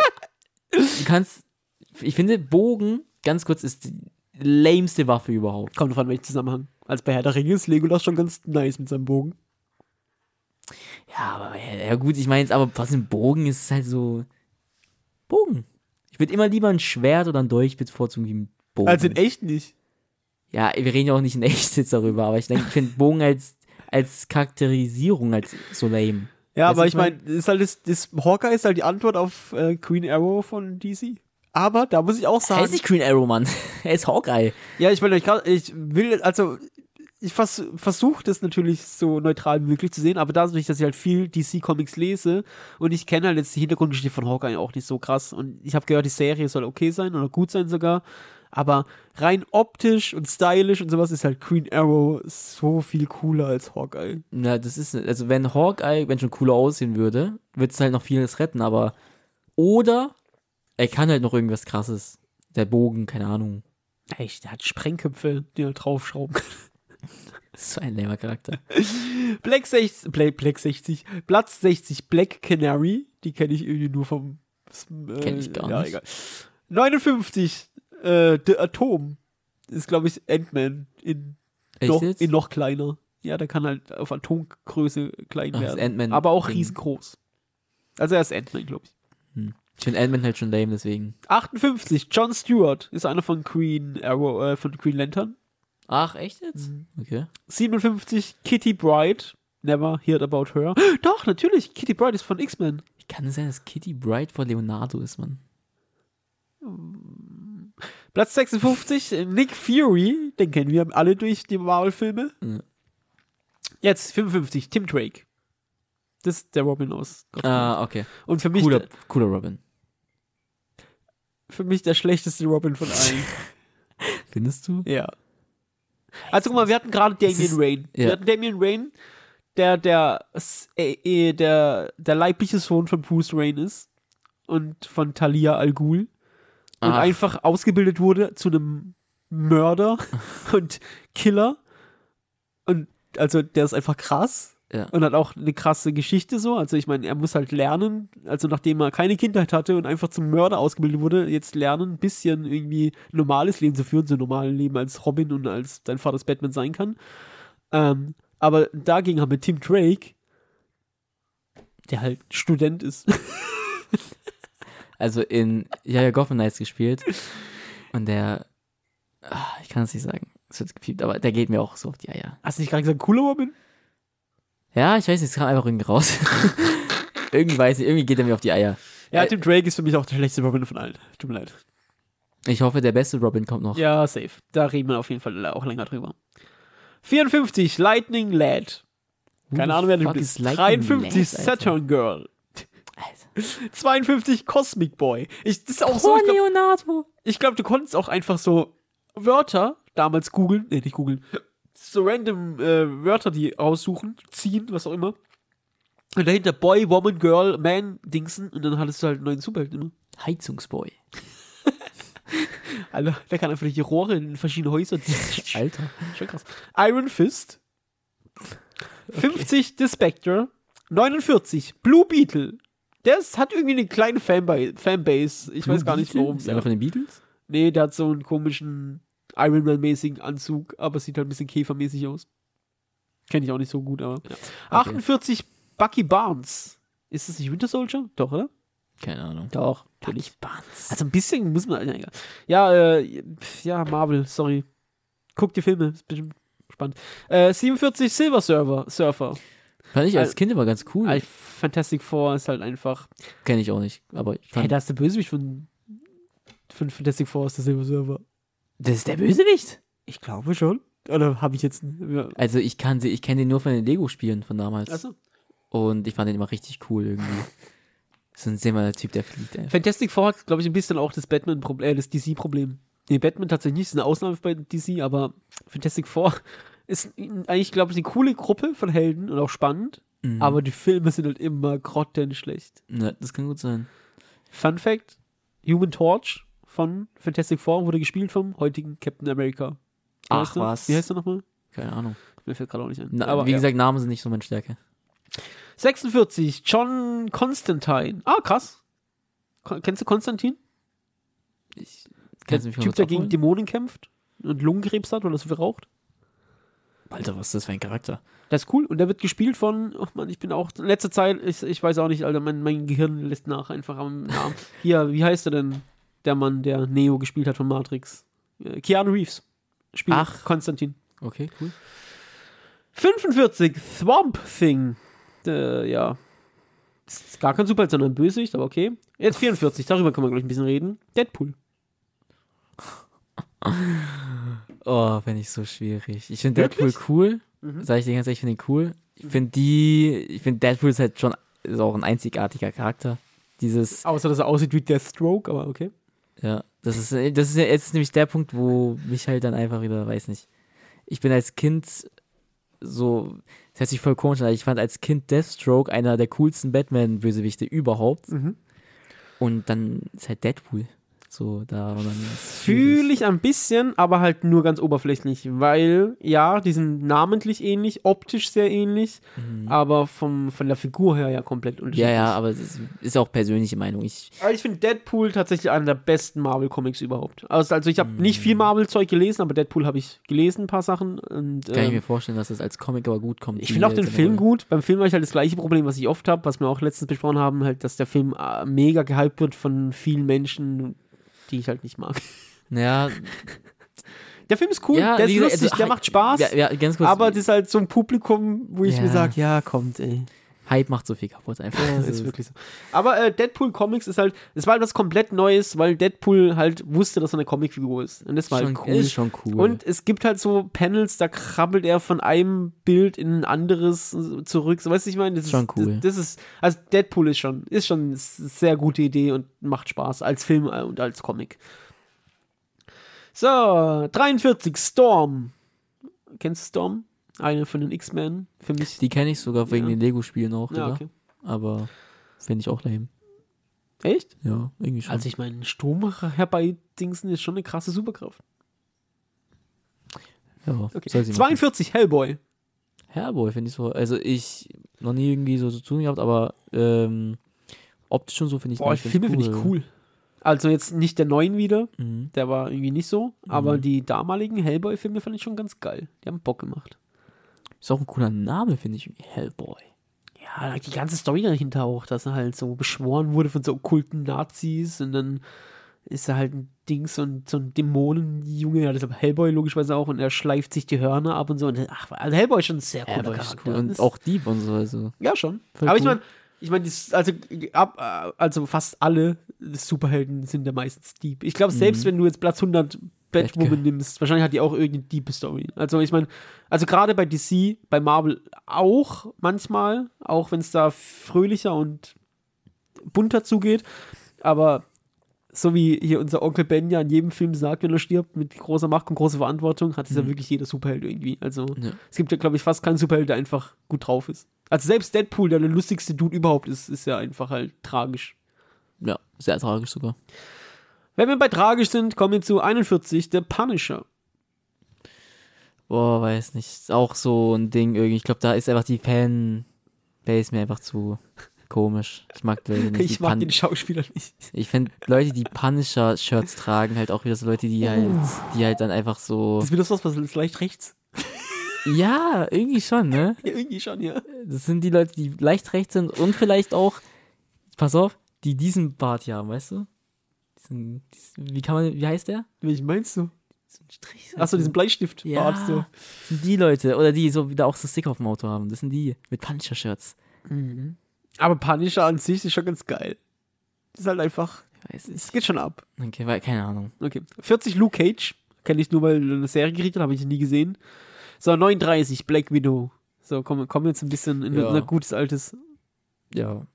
Du kannst. Ich finde, Bogen, ganz kurz, ist die lameste Waffe überhaupt. Kommt davon, welchen Zusammenhang. Als bei Herr der Ringe ist Legolas schon ganz nice mit seinem Bogen. Ja, aber ja, gut, ich meine jetzt, aber trotzdem Bogen ist halt so. Bogen. Ich würde immer lieber ein Schwert oder ein Dolch bevorzugen wie ein Bogen. Also in echt nicht. ja, wir reden ja auch nicht in echt jetzt darüber, aber ich denke, ich finde Bogen als, als Charakterisierung halt so lame. Ja, Weißt aber ich ich meine, ist halt das, das Hawkeye ist halt die Antwort auf äh, Queen Arrow von DC. Aber da muss ich auch Er sagen. ist nicht Green Arrow, Mann. er ist Hawkeye. ja, ich will euch gerade, ich will, also ich vers versuche das natürlich so neutral wie möglich zu sehen, aber dadurch, dass ich halt viel DC-Comics lese und ich kenne halt jetzt die Hintergrundgeschichte von Hawkeye auch nicht so krass und ich habe gehört, die Serie soll okay sein oder gut sein sogar, aber rein optisch und stylisch und sowas ist halt Queen Arrow so viel cooler als Hawkeye. Na, das ist, also wenn Hawkeye, wenn schon cooler aussehen würde, würde es halt noch vieles retten, aber. Oder er kann halt noch irgendwas krasses. Der Bogen, keine Ahnung. Echt, der hat Sprengköpfe, die er draufschrauben kann. Das ist so ein lamer Charakter. Black 60, Black, Black 60, Platz 60, Black Canary, die kenne ich irgendwie nur vom. Äh, Kenn ich gar ja, nicht. Egal. 59, äh, The Atom, ist glaube ich Ant-Man in, noch, in noch kleiner. Ja, der kann halt auf Atomgröße klein Ach, werden. Aber auch riesengroß. Also er ist Ant-Man, glaube ich. Ich finde Ant-Man halt schon lame, deswegen. 58, John Stewart ist einer von Queen Arrow, äh, von Queen Lantern. Ach, echt jetzt? Mhm. Okay. 57, Kitty Bride. Never heard about her. Doch, natürlich. Kitty Bride ist von X-Men. Wie kann es sein, dass Kitty Bright vor Leonardo ist, Mann? Platz 56, äh, Nick Fury. Den kennen wir alle durch die Marvel-Filme. Ja. Jetzt 55, Tim Drake. Das ist der Robin aus. Ah, okay. Und für mich, Cooler, cooler Robin. Für mich der schlechteste Robin von allen. Findest du? ja. Also guck mal, wir hatten gerade ist- Rain. Wir ja. hatten Damian Rain, der der, äh, äh, der der leibliche Sohn von Bruce Rain ist und von Talia Al Ghul. und Ach. einfach ausgebildet wurde zu einem Mörder und Killer. Und also der ist einfach krass Ja. und hat auch eine krasse Geschichte so. Also ich meine, er muss halt lernen, also nachdem er keine Kindheit hatte und einfach zum Mörder ausgebildet wurde, jetzt lernen, ein bisschen irgendwie ein normales Leben zu führen, so ein normales Leben als Robin und als dein Vaters Batman sein kann. Ähm, aber dagegen haben wir Tim Drake, der halt Student ist. Also in ja, ja, Gotham Knights gespielt. Und der. Ah, ich kann es nicht sagen. Es wird gepiept, aber der geht mir auch so auf die Eier. Hast du nicht gerade gesagt, cooler Robin? Ja, ich weiß nicht, es kam einfach irgendwie raus. irgendwie weiß ich, irgendwie geht er mir auf die Eier. Ja, Äh, Tim Drake ist für mich auch der schlechteste Robin von allen. Tut mir leid. Ich hoffe, der beste Robin kommt noch. Ja, safe. Da reden wir auf jeden Fall auch länger drüber. 54, Lightning Lad. Keine Ahnung, wer du bist. is Lightning 53, Lad? Saturn Girl. Alter. 52, Cosmic Boy. Ich, das ist auch so, Oh, ich glaube, Leonardo. glaub, du konntest auch einfach so Wörter damals googeln, nee, nicht googeln, so random äh, Wörter, die raussuchen, ziehen, was auch immer. Und dahinter Boy, Woman, Girl, Man, Dingsen und dann hattest du halt einen neuen Superheld immer. Heizungsboy. Alter, der kann einfach die Rohre in verschiedene Häuser. Alter. Schon krass. Iron Fist. 50 The Spectre. 49 Blue Beetle. Der ist, hat irgendwie eine kleine Fanbase. Ich weiß gar nicht warum. Ist einer von den Beatles? Nee, der hat so einen komischen Iron Man-mäßigen Anzug, aber sieht halt ein bisschen käfermäßig aus. Kenne ich auch nicht so gut, aber. Ja. 48 Bucky Barnes. Ist das nicht Winter Soldier? Doch, oder? Keine Ahnung. Doch, natürlich. Barnes. Also ein bisschen muss man. Ja, äh, ja, Marvel, sorry. Guck die Filme, ist bestimmt spannend. Äh, 47 Silver Surfer. Surfer. Fand ich als Al- Kind immer ganz cool. Äh, Fantastic Four ist halt einfach. Kenne ich auch nicht. Aber ich Hey, fand, da ist der Bösewicht von, von Fantastic Four ist der Silver Surfer. Das ist der Bösewicht. Ich glaube schon. Oder habe ich jetzt. Ja. Also ich kann sie, ich kenne den nur von den Lego-Spielen von damals. Achso. Und ich fand den immer richtig cool irgendwie. So ein sehr Typ, der fliegt einfach. Fantastic Four hat, glaube ich, ein bisschen auch das Batman-Problem, äh, das DC-Problem. Nee, Batman tatsächlich nicht, ist eine Ausnahme bei DC, aber Fantastic Four ist eigentlich, glaube ich, eine coole Gruppe von Helden und auch spannend, Mhm. aber die Filme sind halt immer grottenschlecht. Ja, das kann gut sein. Fun Fact: Human Torch von Fantastic Four wurde gespielt vom heutigen Captain America. Wie Ach, der? was. Wie heißt der nochmal? Keine Ahnung. Mir fällt gerade auch nicht ein. Na, aber wie ja. gesagt, Namen sind nicht so meine Stärke. 46, John Constantine. Ah, krass. Kon- Kennst du Konstantin? Ich Der du mich mal Typ, der gegen? Dämonen kämpft und Lungenkrebs hat oder so viel raucht. Alter, was ist das für ein Charakter? Das ist cool. Und der wird gespielt von, ach man, ich bin auch, in letzter Zeit, ich, ich weiß auch nicht, Alter, mein, mein Gehirn lässt nach einfach am Namen. Hier, wie heißt er denn? Der Mann, der Neo gespielt hat von Matrix. Äh, Keanu Reeves. Spielt Ach. Konstantin. Okay, cool. 45, Swamp Thing. Äh, ja. Ist gar kein Superheld, sondern ein Bösewicht, aber okay. Jetzt 44, darüber können wir gleich ein bisschen reden. Deadpool. Oh, finde ich so schwierig. Ich finde? Deadpool cool. Mhm. Sag ich dir ganz ehrlich, ich finde ihn cool. Ich finde die, ich finde Deadpool ist halt schon, ist auch ein einzigartiger Charakter. Dieses, Außer, dass er aussieht wie Deathstroke, aber okay. Ja, das ist, das ist jetzt nämlich der Punkt, wo mich halt dann einfach wieder, weiß nicht. Ich bin als Kind so, das hört sich voll komisch an, ich fand als Kind Deathstroke einer der coolsten Batman-Bösewichte überhaupt. Mhm. Und dann ist halt Deadpool. So, da. Fühle ich ein bisschen, aber halt nur ganz oberflächlich, weil ja, die sind namentlich ähnlich, optisch sehr ähnlich, aber vom, von der Figur her ja komplett unterschiedlich. Mhm. Ja, ja, aber es ist, auch persönliche Meinung. Ich, Aber ich finde Deadpool tatsächlich einer der besten Marvel-Comics überhaupt. Also, also ich habe nicht viel Marvel-Zeug gelesen, aber Deadpool habe ich gelesen, ein paar Sachen. Und, kann ich ähm, mir vorstellen, dass das als Comic aber gut kommt. ich finde auch den Film gut. Beim Film habe ich halt das gleiche Problem, was ich oft habe, was wir auch letztens besprochen haben, halt, dass der Film äh, mega gehypt wird von vielen Menschen, die ich halt nicht mag. Naja, Der Film ist cool, ja, der ist lustig, also, der macht Spaß. Ja, ja. Aber das ist halt so ein Publikum, wo ich mir sage, ja, kommt, ey. Hype macht so viel kaputt einfach. Ja, das ist wirklich so. Aber äh, Deadpool Comics ist halt, es war halt was komplett Neues, weil Deadpool halt wusste, dass er eine Comicfigur ist. Und das war schon, halt cool. ist schon cool. Und es gibt halt so Panels, da krabbelt er von einem Bild in ein anderes zurück. So, weißt du, ich meine, das ist Schon cool. Das, das ist, also Deadpool ist schon, ist schon eine sehr gute Idee und macht Spaß als Film äh, und als Comic. So, 43, Storm. Kennst du Storm? Eine von den X-Men. Für mich. die kenne ich sogar wegen Ja. den Lego-Spielen auch, ja, okay. Aber finde ich auch lame. Echt? Ja, irgendwie schon. Also ich meine, Sturm herbeidingsen ist schon eine krasse Superkraft. ja, Okay. soll sie machen. 42, Hellboy. Hellboy finde ich so. Also ich noch nie irgendwie so zu tun gehabt, aber ähm, optisch schon so finde ich Boah, die ganz Filme finde ich cool. Also jetzt nicht der neuen wieder, Mhm. der war irgendwie nicht so, aber Mhm. die damaligen Hellboy-Filme fand ich schon ganz geil. Die haben Bock gemacht. Ist auch ein cooler Name, finde ich. Hellboy. Ja, die ganze Story dahinter auch, dass er halt so beschworen wurde von so okkulten Nazis und dann ist er halt ein Ding, so ein, so ein Dämonenjunge, ja, aber Hellboy logischerweise auch, und er schleift sich die Hörner ab und so. Und, ach, also Hellboy ist schon ein sehr cooler Charakter. cool. Und auch Dieb und so, also. ja, schon. Voll aber ich cool. meine, ich meine, also, ab, äh, also fast alle Superhelden sind ja meistens Dieb. Ich glaube, selbst Mhm. wenn du jetzt Platz 100 Batwoman nimmst, wahrscheinlich hat die auch irgendeine Diebe-Story. Also ich meine, also gerade bei DC, bei Marvel auch manchmal, auch wenn es da fröhlicher und bunter zugeht, aber so wie hier unser Onkel Ben ja in jedem Film sagt, wenn er stirbt, mit großer Macht und großer Verantwortung, hat es ja Mhm. wirklich jeder Superheld irgendwie. Also Ja. es gibt ja, glaube ich, fast keinen Superheld, der einfach gut drauf ist. Also selbst Deadpool, der der lustigste Dude überhaupt ist, ist ja einfach halt tragisch. Ja, sehr tragisch sogar. Wenn wir bei tragisch sind, kommen wir zu 41, der Punisher. Boah, weiß nicht. Ist auch so ein Ding irgendwie. Ich glaube, da ist einfach die Fan-Base mir einfach zu komisch. Ich mag Leute nicht. Ich mag Pun- den Schauspieler nicht. Ich finde Leute, die Punisher-Shirts tragen, halt auch wieder so Leute, die halt, die halt dann einfach so. Das ist wieder sowas, was ist leicht rechts. Ja, irgendwie schon, ne? Ja, irgendwie schon, ja. Das sind die Leute, die leicht rechts sind und vielleicht auch, pass auf, die diesen Bart hier haben, weißt du? Diesen, diesen, wie kann man, wie heißt der? Welchen meinst du? So ein Strich. Achso, diesen Bleistift. ja, so. das sind die Leute, oder die so wieder auch so Sticker auf dem Auto haben. Das sind die mit Punisher-Shirts. Aber Punisher an sich ist schon ganz geil. Das ist halt einfach, Ich weiß es geht schon ab. Okay, weil, keine Ahnung. Okay. 40 Luke Cage. Kenne ich nur, weil eine Serie gekriegt hat, habe ich nie gesehen. So, 39 Black Widow. So, kommen wir jetzt ein bisschen in Ja. unser gutes altes, Ja.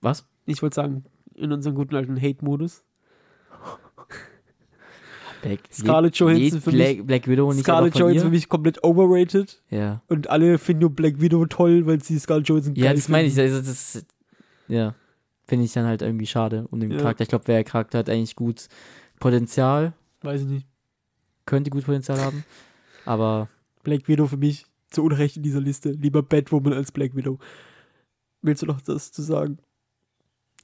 Was? ich wollte sagen, in unseren guten alten Hate-Modus. Black, Scarlett Johansson für Black, Black Widow nicht Scarlett Johansson für mich komplett overrated. Ja. Und alle finden nur Black Widow toll, weil sie Scarlett Johansson Ja, das meine ich. Also das, ja, finde ich dann halt irgendwie schade um den Ja. Charakter. Ich glaube, der Charakter hat eigentlich gut Potenzial, Weiß ich nicht. könnte gut Potenzial haben, aber Black Widow für mich zu Unrecht in dieser Liste. Lieber Batwoman als Black Widow. Willst du noch das zu sagen?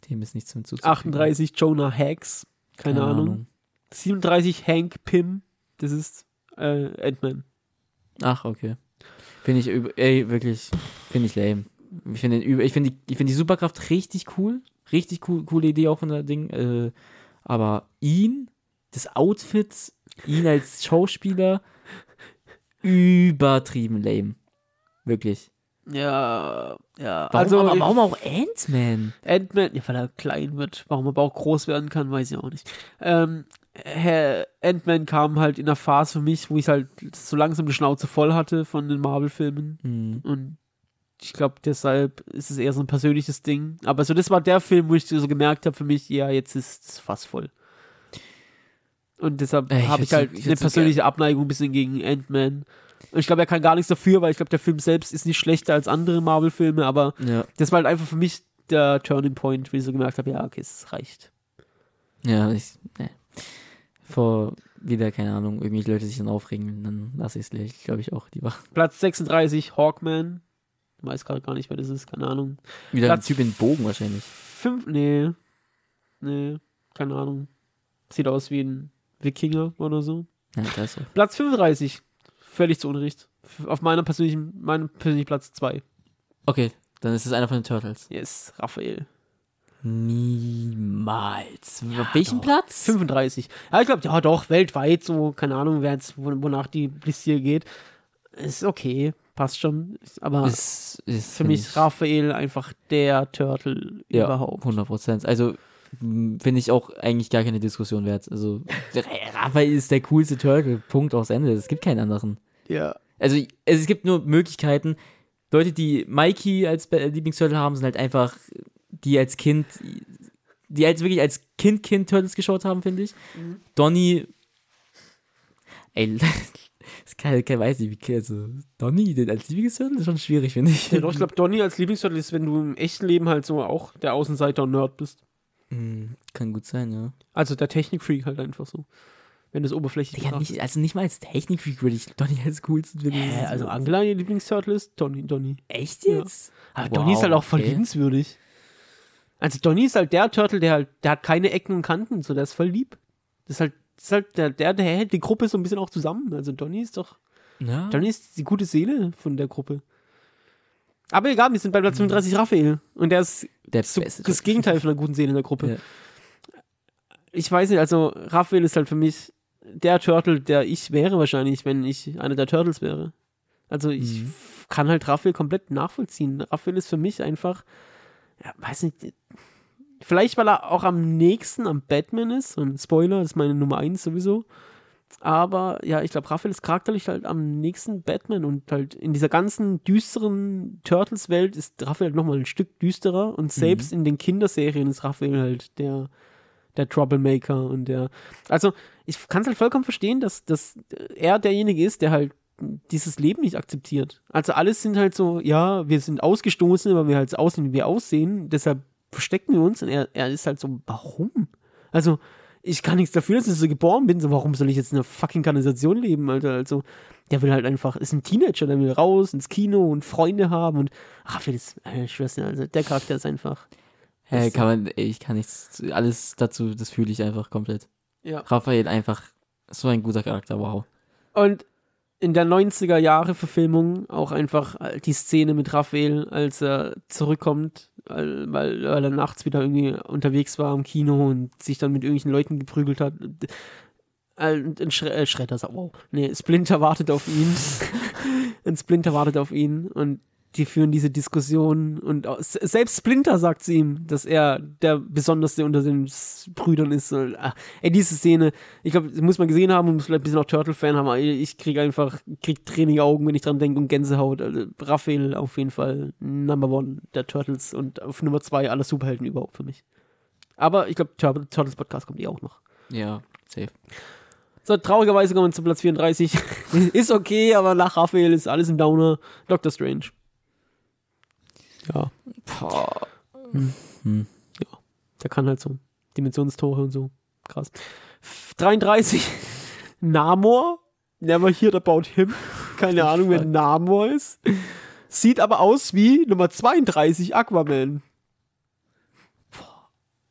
dem ist nichts hinzuzufügen. 38 Jonah Hex. Keine, Ahnung. 37 Hank Pym. Das ist äh, Ant-Man. Ach, okay. Finde ich, ey, wirklich, finde ich lame. Ich finde ich finde die, ich finde die Superkraft richtig cool. Richtig cool, coole Idee auch von der Ding. Äh, aber ihn, das Outfit, ihn als Schauspieler, übertrieben lame. Wirklich. Ja, ja. Warum, also, aber warum auch Ant-Man? Ant-Man, ja, weil er klein wird. Warum er aber auch groß werden kann, weiß ich auch nicht. Ähm, Ant-Man kam halt in einer Phase für mich, wo ich halt so langsam die Schnauze voll hatte von den Marvel-Filmen. Hm. Und ich glaube, deshalb ist es eher so ein persönliches Ding. Aber so, das war der Film, wo ich so gemerkt habe für mich, ja, jetzt ist es fast voll. Und deshalb ich habe ich würd halt ich eine persönliche Abneigung ein bisschen gegen Ant-Man. Und ich glaube, er kann gar nichts dafür, weil ich glaube, der Film selbst ist nicht schlechter als andere Marvel-Filme, aber Ja. das war halt einfach für mich der Turning Point, wie ich so gemerkt habe, ja, okay, es reicht. Ja, ich, ne. Vor wieder, keine Ahnung, irgendwelche Leute sich dann aufregen, dann lasse ich es, glaube ich, auch lieber. Platz 36, Hawkman. Ich weiß gerade gar nicht, wer das ist, keine Ahnung. Wieder Platz ein Typ in Bogen wahrscheinlich. Fünf, nee. Nee, keine Ahnung. Sieht aus wie ein Wikinger oder so. Ja, er. Platz 35. Völlig zu Unrecht. Auf meiner persönlichen, meinem persönlichen Platz 2. Okay, dann ist es einer von den Turtles. Yes, Raphael. Niemals. Auf welchem Platz? 35. Ja, ich glaube, ja doch, weltweit so, keine Ahnung, wer jetzt, wo- wonach die Liste hier geht. Ist okay, passt schon. Aber Ist, ist für mich ich- Raphael einfach der Turtle ja, überhaupt. 100 Prozent. Also m, finde ich auch eigentlich gar keine Diskussion wert. Also Raphael ist der coolste Turtle. Punkt aus Ende. Es gibt keinen anderen. Ja. Also ich- es gibt nur Möglichkeiten. Leute, die Mikey als Lieblingsturtle haben, sind halt einfach die als Kind, die als wirklich als Kind Kind Turtles geschaut haben, finde ich. Donny, ey, das kann, kann weiß nicht, wie also Donny den als Lieblingsturtle ist schon schwierig, finde ich. Ja, doch, ich glaube, Donny als Lieblingsturtle ist, wenn du im echten Leben halt so auch der Außenseiter und Nerd bist. Hm, kann gut sein, ja. Also der Technikfreak halt einfach so. Wenn das oberflächlich Digga, nicht, also nicht mal als Technikfreak würde ich Donny als coolsten finden. Hä, also Angela, ihr Lieblingsturtle ist Donny. Donny. Echt jetzt? Aber Wow, Donny ist halt auch voll okay. liebenswürdig. Also Donny ist halt der Turtle, der halt, der hat keine Ecken und Kanten, so der ist voll lieb. Das ist halt, das ist halt der, der, der hält die Gruppe so ein bisschen auch zusammen. Also Donny ist doch, Ja. Donny ist die gute Seele von der Gruppe. Aber egal, wir sind bei Platz 35 Raphael. Und der ist der so beste das. Gegenteil von einer guten Seele in der Gruppe. Ja. ich weiß nicht, also Raphael ist halt für mich der Turtle, der ich wäre wahrscheinlich, wenn ich einer der Turtles wäre. Also ich Mhm. kann halt Raphael komplett nachvollziehen. Raphael ist für mich einfach, ja, weiß nicht, vielleicht weil er auch am nächsten am Batman ist. Und Spoiler, das ist meine Nummer eins sowieso. Aber ja, ich glaube, Raphael ist charakterlich halt am nächsten Batman und halt in dieser ganzen düsteren Turtles-Welt ist Raphael nochmal ein Stück düsterer und selbst in den Kinderserien ist Raphael halt der, der Troublemaker und der. Also, ich kann es halt vollkommen verstehen, dass, dass er derjenige ist, der halt dieses Leben nicht akzeptiert. Also, alles sind halt so, ja, wir sind ausgestoßen, weil wir halt so aussehen, wie wir aussehen, deshalb verstecken wir uns und er, er ist halt so, warum? Also, ich kann nichts dafür, dass ich so geboren bin, so, warum soll ich jetzt in einer fucking Kanalisation leben, Alter? Also, der will halt einfach, ist ein Teenager, der will raus ins Kino und Freunde haben und, ach, das, äh, ich weiß nicht, also, der Charakter ist einfach, Hey, Das- kann man, ich kann nichts, alles dazu, das fühle ich einfach komplett. ja. Raphael einfach so ein guter Charakter, wow. Und in der 90er Jahre Verfilmung auch einfach äh, die Szene mit Raphael, als er zurückkommt, weil, weil weil er nachts wieder irgendwie unterwegs war im Kino und sich dann mit irgendwelchen Leuten geprügelt hat. Äh, ein Schre äh, Schredder sagt, wow. Nee, Splinter wartet auf ihn. ein Splinter wartet auf ihn und die führen diese Diskussion und auch- selbst Splinter sagt zu ihm, dass er der Besonderste unter den Brüdern ist. Und, ah, ey, diese Szene, ich glaube, muss man gesehen haben und muss vielleicht ein bisschen auch Turtle-Fan haben, aber ich kriege einfach, krieg tränige Augen, wenn ich dran denke und Gänsehaut. Also, Raphael auf jeden Fall Number One der Turtles und auf Nummer zwei aller Superhelden überhaupt für mich. Aber ich glaube, Tur Turtles Podcast kommt eh auch noch. Ja, safe. So, traurigerweise kommen wir zu Platz 34. ist okay, aber nach Raphael ist alles im Downer. Doctor Strange. Ja, Boah. der kann halt so. Dimensionstore und so. Krass. F- 33. Namor. Never heard about him. Keine Ahnung, wer? Namor ist. Sieht aber aus wie Nummer 32 Aquaman.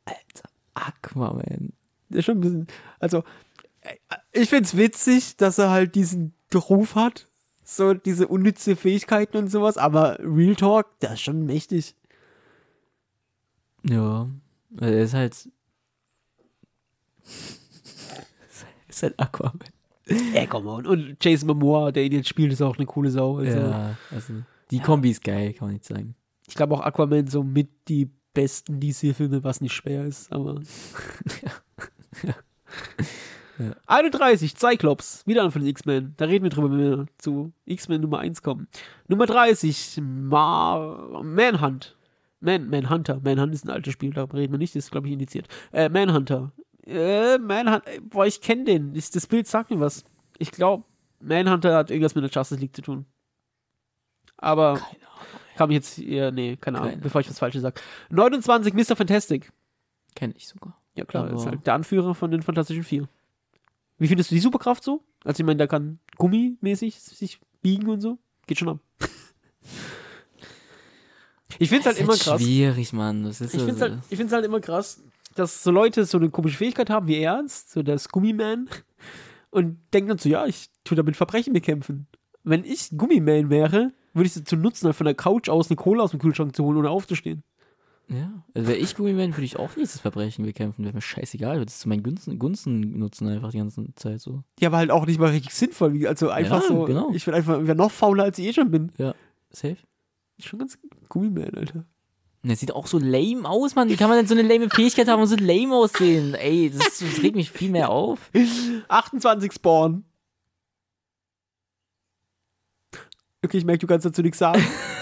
Alter, Aquaman. Der ist schon ein bisschen. Also, ich find's witzig, dass er halt diesen Ruf hat. So diese unnütze Fähigkeiten und sowas. Aber Real Talk, der ist schon mächtig. Ja, er ist halt. ist halt Aquaman. Ey, komm on. Und Jason Momoa, der ihn jetzt spielt, ist auch eine coole Sau. Also, Ja, also die Kombi ist geil, kann man nicht sagen. Ich glaube auch Aquaman so mit die besten DC-Filme, was nicht schwer ist, aber. Ja. 31, Cyclops, wieder einer von den X-Men. Da reden wir drüber, wenn wir zu X-Men Nummer 1 kommen. Nummer 30, Ma Manhunt. Man, Manhunter. Manhunt ist ein altes Spiel, darüber reden wir nicht, das ist, glaube ich, indiziert. Äh, Manhunter. Äh, Manhunt, äh, boah, ich kenne den. Das, das Bild sagt mir was. Ich glaube, Manhunter hat irgendwas mit der Justice League zu tun. Aber Keine Ahnung. kann mich jetzt eher, nee, keine Ahnung, Keine bevor ich was Falsches sage. 29, Mr. Fantastic. Kenn ich sogar. Ja, klar, ist halt der Anführer von den Fantastischen Vier. Wie findest du die Superkraft so? Also, ich meine, der kann gummimäßig sich biegen und so. Geht schon ab. Ich finde es halt immer ist krass. schwierig, Mann. Das ist Ich finde es halt, ich find's halt immer krass, dass so Leute so eine komische Fähigkeit haben wie er, so der Gummiman, und denken dann so, ja, ich tue damit Verbrechen bekämpfen. Wenn ich Gummiman wäre, würde ich es dazu nutzen, halt von der Couch aus eine Cola aus dem Kühlschrank zu holen, ohne aufzustehen. Ja, also wäre ich Gummiman, würde ich auch dieses Verbrechen bekämpfen. Wäre mir scheißegal, würde es zu meinen Gunsten, Gunsten nutzen einfach die ganze Zeit so. Ja, aber halt auch nicht mal richtig sinnvoll. Also einfach Ja, so, genau. ich bin einfach wär noch fauler, als ich eh schon bin. Ja, safe. Schon ganz Gummiman, Alter. Der sieht auch so lame aus, Mann. Wie kann man denn so eine lame Fähigkeit haben und so lame aussehen? Ey, das, das regt mich viel mehr auf. 28 Spawn. Okay, ich merke, du kannst dazu nichts sagen.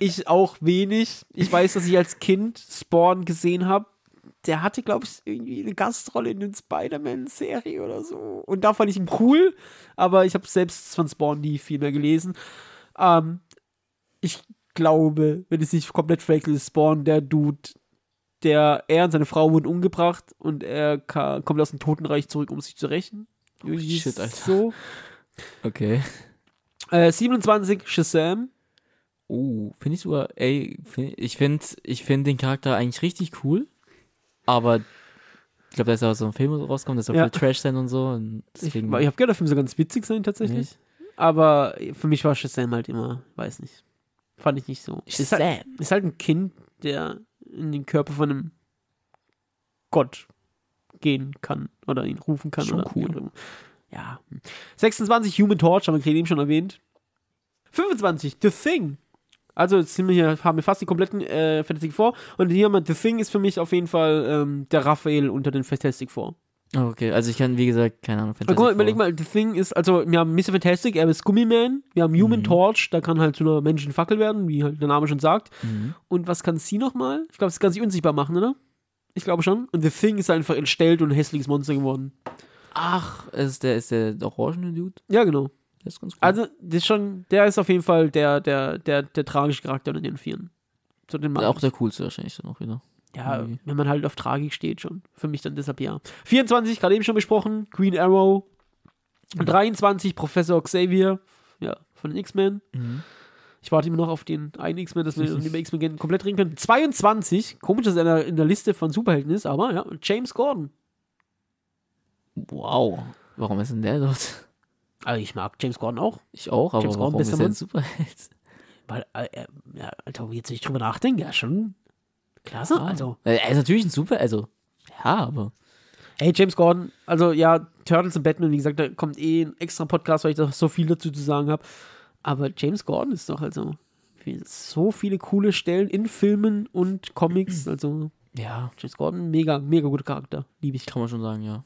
ich auch wenig. Ich weiß, dass ich als Kind Spawn gesehen habe. Der hatte, glaube ich, irgendwie eine Gastrolle in den Spider-Man-Serie oder so. Und da fand ich ihn cool, aber ich habe selbst von Spawn nie viel mehr gelesen. Ähm, ich glaube, wenn es nicht komplett fake ist, Spawn der Dude, der er und seine Frau wurden umgebracht und er ka- kommt aus dem Totenreich zurück, um sich zu rächen. Irgendwie shit, Alter. So. Okay. Äh, 27 Shazam. Oh, finde ich sogar, ey, find, ich finde ich find den Charakter eigentlich richtig cool. Aber ich glaube, da ist ja auch so ein Film rausgekommen, das soll Ja. voll Trash sein und so. Und Ich, deswegen, ich habe gehört, der Film soll ganz witzig sein tatsächlich. Aber für mich war Shazam halt immer, weiß nicht. Fand ich nicht so. Ist halt, Shazam. ist halt ein Kind, der in den Körper von einem Gott gehen kann oder ihn rufen kann. Schon oder cool. auch. Ja. 26 Human Torch, haben wir gerade eben schon erwähnt. 25 The Thing. Also jetzt sind wir hier, haben wir fast die kompletten äh, Fantastic Four. Und hier haben wir The Thing ist für mich auf jeden Fall ähm, der Raphael unter den Fantastic Four. Oh, okay, also ich kann, wie gesagt, keine Ahnung. Aber guck mal, Fantastic überleg mal, The Thing ist, also wir haben Mr. Fantastic, er ist Gummiman, wir haben Human Mhm. Torch, da kann halt zu einer menschlichen Fackel werden, wie halt der Name schon sagt. Mhm. Und was kann sie nochmal? Ich glaube, sie kann sich unsichtbar machen, oder? Ich glaube schon. Und The Thing ist einfach entstellt und ein hässliches Monster geworden. Ach, ist der, ist der orangene Dude? Ja, genau. Der ist ganz cool. Also, das ist schon, der ist auf jeden Fall der, der, der, der tragische Charakter unter den Vieren. So den auch der coolste wahrscheinlich dann auch wieder. Ja, irgendwie. wenn man halt auf Tragik steht schon. Für mich dann deshalb ja. 24, gerade eben schon besprochen, Green Arrow. 23, Professor Xavier, ja, von den X-Men. Mhm. Ich warte immer noch auf den einen X-Men, dass wir über X-Men komplett reden können. 22, komisch, dass er in in der Liste von Superhelden ist, aber ja, James Gordon. Wow. Warum ist denn der dort? Also ich mag James Gordon auch, Ich auch, aber James Gordon, ist ein. Superheld? weil, äh, äh, ja, Alter, jetzt ich drüber nachdenke, ja, schon klasse, Ah. also. Äh, Er ist natürlich ein Super, also, ja, aber. Hey, James Gordon, also ja, Turtles und Batman, wie gesagt, da kommt eh ein extra Podcast, weil ich da so viel dazu zu sagen habe. Aber James Gordon ist doch also so viele coole Stellen in Filmen und Comics. Also Ja, James Gordon, mega, mega guter Charakter. Liebe ich. kann man schon sagen, ja.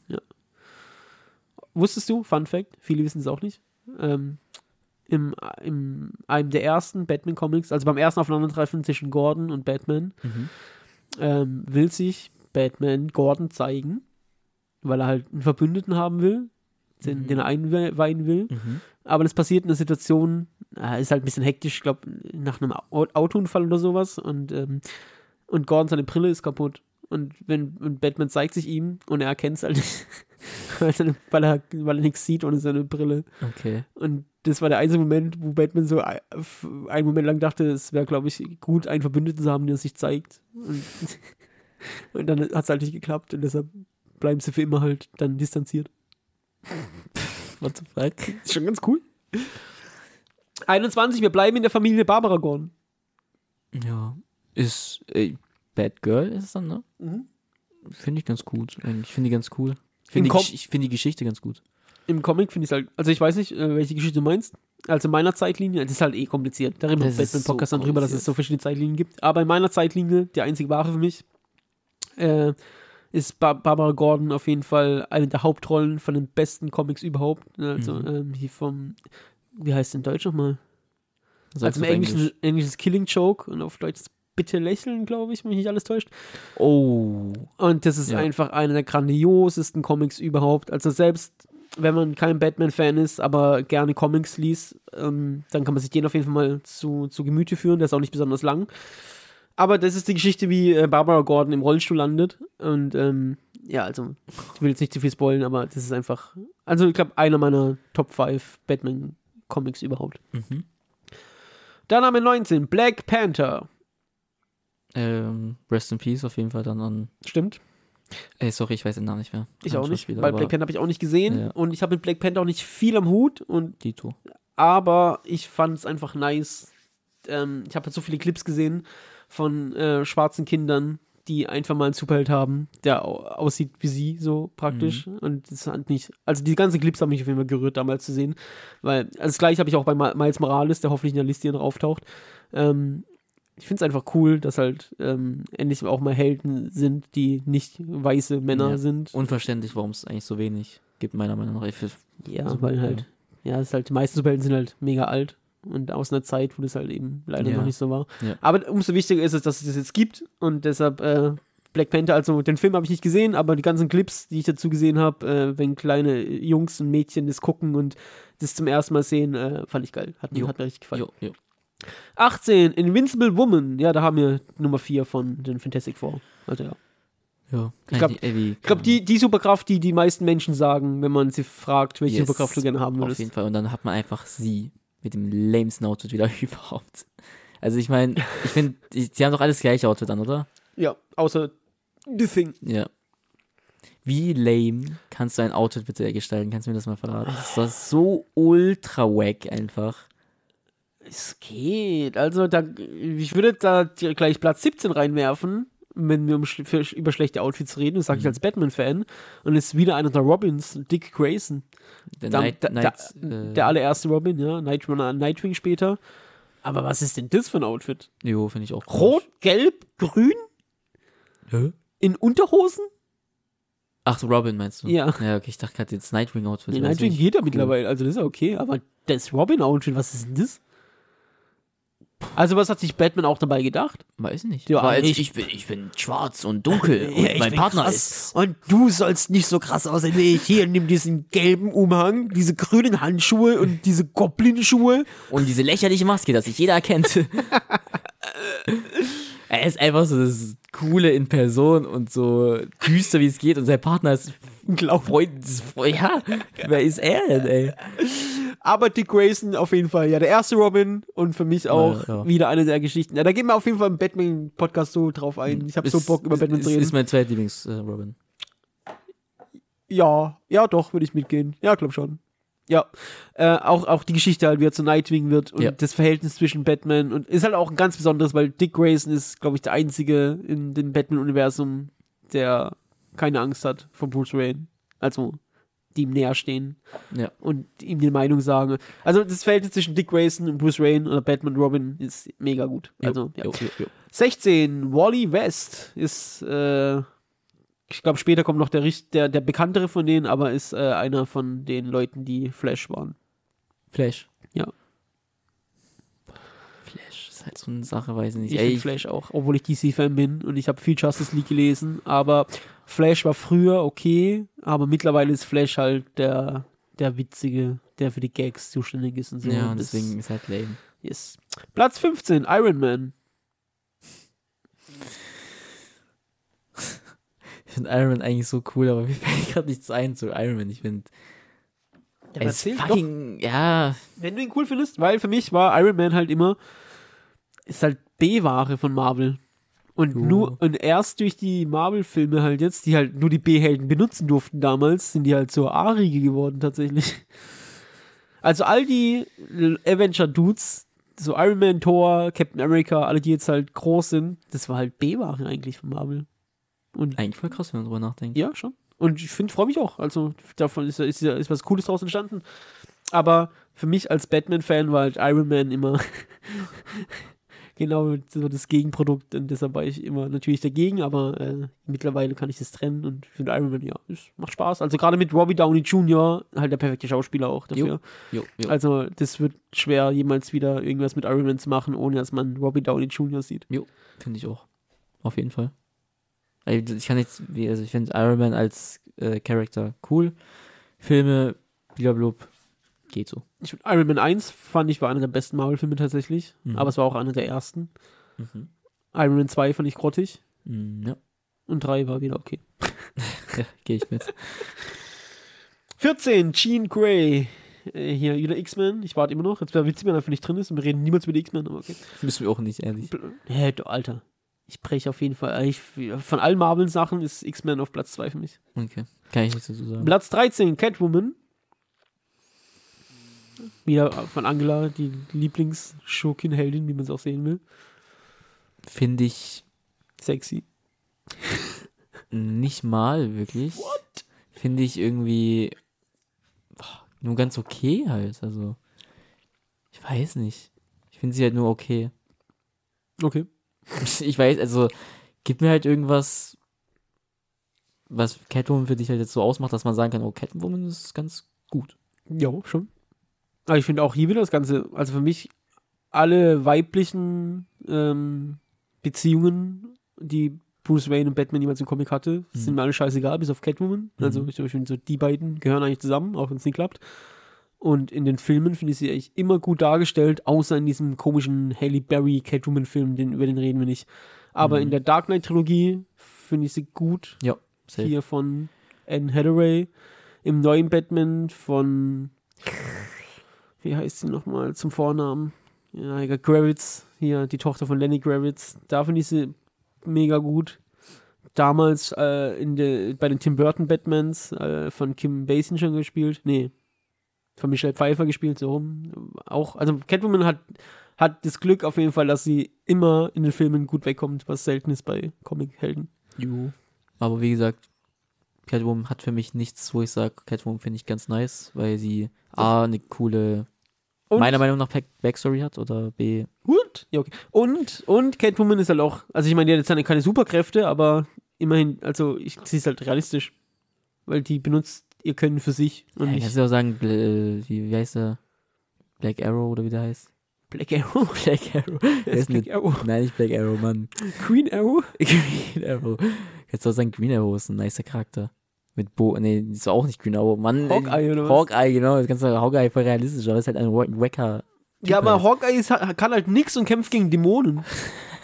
Wusstest du, Fun Fact, viele wissen es auch nicht, ähm, im, im einem der ersten Batman-Comics, also beim ersten Aufeinandertreffen zwischen Gordon und Batman, Mhm. ähm, will sich Batman Gordon zeigen, weil er halt einen Verbündeten haben will, den, Mhm. den er einweihen will. Mhm. Aber das passiert in einer Situation, äh, ist halt ein bisschen hektisch, ich glaube, nach einem Au- Autounfall oder sowas. Und, ähm, und Gordon, seine Brille ist kaputt. Und wenn und Batman zeigt sich ihm und er erkennt es halt nicht, weil, seine, weil, er, weil er nichts sieht ohne seine Brille. Okay. Und das war der einzige Moment, wo Batman so f- einen Moment lang dachte, es wäre, glaube ich, gut, einen Verbündeten zu haben, der sich zeigt. Und, und dann hat es halt nicht geklappt und deshalb bleiben sie für immer halt dann distanziert. What the fuck? Ist schon ganz cool. 21, wir bleiben in der Familie Barbara Gordon. Ja. Ist, äh, Bad Girl ist es dann, ne? Mhm. Finde ich ganz gut. eigentlich. Ich finde die ganz cool. Ich Im finde die, ich find Geschichte ganz gut. Im Comic finde ich es halt, also ich weiß nicht, äh, welche Geschichte du meinst. Also in meiner Zeitlinie, das ist halt eh kompliziert. Da reden wir im Batman-Podcast so dann drüber, dass es so verschiedene Zeitlinien gibt. Aber in meiner Zeitlinie, die einzige wahre für mich, äh, ist ba Barbara Gordon auf jeden Fall eine der Hauptrollen von den besten Comics überhaupt. Also Mhm. ähm, hier vom, wie heißt es in Deutsch nochmal? Also im Englischen Englisch. englisches Killing Joke und auf Deutsch ist Bitte lächeln, glaube ich, wenn mich nicht alles täuscht. Oh. Und das ist Ja. einfach einer der grandiosesten Comics überhaupt. Also selbst wenn man kein Batman-Fan ist, aber gerne Comics liest, ähm, dann kann man sich den auf jeden Fall mal zu, zu Gemüte führen. Der ist auch nicht besonders lang. Aber das ist die Geschichte, wie äh, Barbara Gordon im Rollstuhl landet. Und ähm, ja, also, ich will jetzt nicht zu viel spoilen, aber das ist einfach, also ich glaube, einer meiner Top 5 Batman-Comics überhaupt. Mhm. Dann haben wir 19, Black Panther. Ähm, Rest in Peace auf jeden Fall dann an. Stimmt. Ey, sorry, ich weiß den Namen nicht mehr. Ich auch nicht, weil Black Panther habe ich auch nicht gesehen Ja. und ich habe mit Black Panther auch nicht viel am Hut und Dito. aber ich fand es einfach nice. Ähm, ich habe halt so viele Clips gesehen von äh, schwarzen Kindern, die einfach mal einen Superheld haben, der au aussieht wie sie, so praktisch. Und das hat mich, also die ganzen Clips haben mich auf jeden Fall gerührt, damals zu sehen. Weil, also das gleiche habe ich auch bei Miles Morales, der hoffentlich in der Liste hier auftaucht. Ähm, ich finde es einfach cool, dass halt ähm, endlich auch mal Helden sind, die nicht weiße Männer Ja. sind. Unverständlich, warum es eigentlich so wenig gibt, meiner Meinung nach. Ja, Also, weil ja. halt, ja, es ist halt, die meisten Superhelden sind halt mega alt und aus einer Zeit, wo das halt eben leider Ja. noch nicht so war. Ja. Aber umso wichtiger ist es, dass es das jetzt gibt und deshalb äh, Black Panther, also den Film habe ich nicht gesehen, aber die ganzen Clips, die ich dazu gesehen habe, äh, wenn kleine Jungs und Mädchen das gucken und das zum ersten Mal sehen, äh, fand ich geil. Hat, Jo. hat mir richtig gefallen. Jo, jo. 18, Invincible Woman. Ja, da haben wir Nummer 4 von den Fantastic Four. Also ja. Ja. Ich glaub- nicht- ey, wie- Ich glaube, die, die Superkraft, die die meisten Menschen sagen, wenn man sie fragt, welche Yes, Superkraft du gerne haben Auf würdest. jeden Fall. Und dann hat man einfach sie mit dem lamesten Outfit wieder überhaupt. Also ich meine, ich finde, die, die haben doch alles gleiche Outfit an, oder? Ja, außer The Thing. Ja. Wie lame kannst du ein Outfit bitte gestalten? Kannst du mir das mal verraten? Das war so ultra wack einfach. Es geht. Also, da, ich würde da gleich Platz 17 reinwerfen, wenn wir um, sch- für, über schlechte Outfits reden, das Mhm. sage ich als Batman-Fan, und ist wieder einer der Robins, Dick Grayson. Der Da- Night, da- Night, da- äh, Der allererste Robin, ja, Nightrunner, Nightwing später. Aber was ist denn das für ein Outfit? Jo, finde ich auch Rot, gelb, grün, Hä? in Unterhosen? Ach, Robin meinst du? Ja. Ja, okay, ich dachte gerade jetzt Nightwing-Outfit. Nee, Nightwing geht ja cool. mittlerweile, also das ist ja okay, aber das Robin-Outfit, was ist denn das? Also was hat sich Batman auch dabei gedacht? Weiß nicht. Ja, Weil ich- ich, bin, ich bin schwarz und dunkel und Ja, mein Partner krass. ist. Und du sollst nicht so krass aussehen wie ich. Hier, nimm diesen gelben Umhang, diese grünen Handschuhe und diese Goblin-Schuhe. Und diese lächerliche Maske, dass sich jeder erkennt. er ist einfach so das Coole in Person und so düster wie es geht und sein Partner ist Freund. Ja, wer ist er denn, ey? Aber Dick Grayson auf jeden Fall, ja, der erste Robin und für mich auch Ja, ja. wieder eine der Geschichten. Ja, da gehen wir auf jeden Fall im Batman-Podcast so drauf ein. Ich habe so Bock, über Batman ist, zu reden. Ist mein zweitlieblings-Robin. Ja, ja, doch, würde ich mitgehen. Ja, glaub schon. Ja, äh, auch, auch die Geschichte halt, wie er zu Nightwing wird und Ja. das Verhältnis zwischen Batman und ist halt auch ein ganz besonderes, weil Dick Grayson ist, glaube ich, der einzige in dem Batman-Universum, der keine Angst hat vor Bruce Wayne. Also, die ihm näher stehen Ja. und ihm die Meinung sagen. Also, das Verhältnis zwischen Dick Grayson und Bruce Wayne oder Batman und Robin ist mega gut. Also, ja. Jo, jo, jo. 16, Wally West ist, äh, ich glaube, später kommt noch der, der, der bekanntere von denen, aber ist äh, einer von den Leuten, die Flash waren. Flash. Ja. Flash ist halt so eine Sache, weiß ich nicht. Ich Ey, finde Flash auch, obwohl ich DC-Fan bin und ich habe viel Justice League gelesen, aber Flash war früher okay, aber mittlerweile ist Flash halt der, der Witzige, der für die Gags zuständig ist und so. ja, Und deswegen ist halt lame. Yes. Platz 15, Iron Man. Ich finde Iron Man eigentlich so cool, aber mir fällt gerade nichts ein zu Iron Man. Ich finde, Ja, ist fucking, ja, Wenn du ihn cool findest, weil für mich war Iron Man halt immer, ist halt B-Ware von Marvel. Und Jo. nur, und erst durch die Marvel-Filme halt jetzt, die halt nur die B-Helden benutzen durften damals, sind die halt so A-Riege geworden tatsächlich. Also all die Avenger-Dudes, so Iron Man, Thor, Captain America, alle, die jetzt halt groß sind, das war halt B-Ware eigentlich von Marvel. Und eigentlich voll krass, wenn man drüber nachdenkt. ja, schon. Und ich finde, freue mich auch. Also davon ist, ist, ist was Cooles draus entstanden. Aber für mich als Batman-Fan war halt Iron Man immer genau so das Gegenprodukt. Und deshalb war ich immer natürlich dagegen. Aber äh, mittlerweile kann ich das trennen. Und ich finde Iron Man, ja, es macht Spaß. Also gerade mit Robbie Downey Jr., halt der perfekte Schauspieler auch dafür. Jo, jo. Also das wird schwer, jemals wieder irgendwas mit Iron Man zu machen, ohne dass man Robbie Downey Jr. sieht. Finde ich auch. Auf jeden Fall. Ich kann wie- also ich finde Iron Man als äh, Charakter cool. Filme, blablabla, geht so. Ich Iron Man 1 fand ich war einer der besten Marvel-Filme tatsächlich. Mhm. Aber es war auch einer der ersten. Mhm. Iron Man 2 fand ich grottig. Mm, Ja, Und 3 war wieder okay. ja gehe ich mit. 14, Jean Grey. Äh, hier wieder X-Men. Ich warte immer noch. Jetzt wäre witzig, wenn er einfach nicht drin ist. Und wir reden niemals über die X-Men, aber okay. Müssen wir auch nicht, ehrlich. Hä, du Alter. Ich breche auf jeden Fall. Ich, von allen Marvel-Sachen ist X-Men auf Platz 2 für mich. Okay. Kann ich nichts dazu sagen. Platz 13, Catwoman. Wieder von Angela, die Lieblingsschurkin-Heldin, wie man es auch sehen will. Finde ich Sexy. nicht mal wirklich. Finde ich irgendwie boah, nur ganz okay halt. Also, ich weiß nicht. Ich finde sie halt nur okay. Okay. Ich weiß, also, gib mir halt irgendwas, was Catwoman für dich halt jetzt so ausmacht, dass man sagen kann, oh, Catwoman ist ganz gut. Ja, schon. Aber ich finde auch hier wieder das Ganze, also für mich alle weiblichen ähm, Beziehungen, die Bruce Wayne und Batman jemals im Comic hatte, sind mir alle scheißegal, bis auf Catwoman. Also ich, ich finde so, die beiden gehören eigentlich zusammen, auch wenn es nicht klappt. Und in den Filmen finde ich sie eigentlich immer gut dargestellt, außer in diesem komischen Halle Berry Catwoman-Film, den, über den reden wir nicht. Aber in der Dark Knight-Trilogie finde ich sie gut Ja, safe. hier von Anne Hathaway, im neuen Batman von, wie heißt sie nochmal zum Vornamen? Ja, Gravitz, hier die Tochter von Lenny Gravitz, da finde ich sie mega gut. Damals äh, in de, bei den Tim Burton Batmans äh, von Kim Basinger gespielt, nee, von Michelle Pfeiffer gespielt, so rum. Auch, also Catwoman hat, hat das Glück auf jeden Fall, dass sie immer in den Filmen gut wegkommt, was selten ist bei Comic-Helden. Jo. Aber wie gesagt, Catwoman hat für mich nichts, wo ich sage, Catwoman finde ich ganz nice, weil sie A, eine coole, Und, meiner Meinung nach, Back- Backstory hat oder B, Und, ja, okay. Und, und Catwoman ist halt auch, also ich meine, die hat jetzt keine Superkräfte, aber immerhin, also ich, sie ist halt realistisch. Weil die benutzt ihr Können für sich und ja, nicht kannst du auch sagen, äh, wie, heißt der? Black Arrow oder wie der heißt? Black Arrow. Black Arrow. Der ist Black Arrow. nein, nicht Black Arrow, Mann. Queen Arrow. Green Arrow. Kannst du auch sagen, Green Arrow ist ein nicer Charakter. Mit Bo, nee, das war auch nicht Green Arrow, Mann. Hawkeye oder was? Hawkeye, genau. Das sagen, Hawkeye voll realistisch, aber ist halt ein Wa- Wacker. Typ Ja, aber halt. Hawkeye ist, kann halt nix und kämpft gegen Dämonen.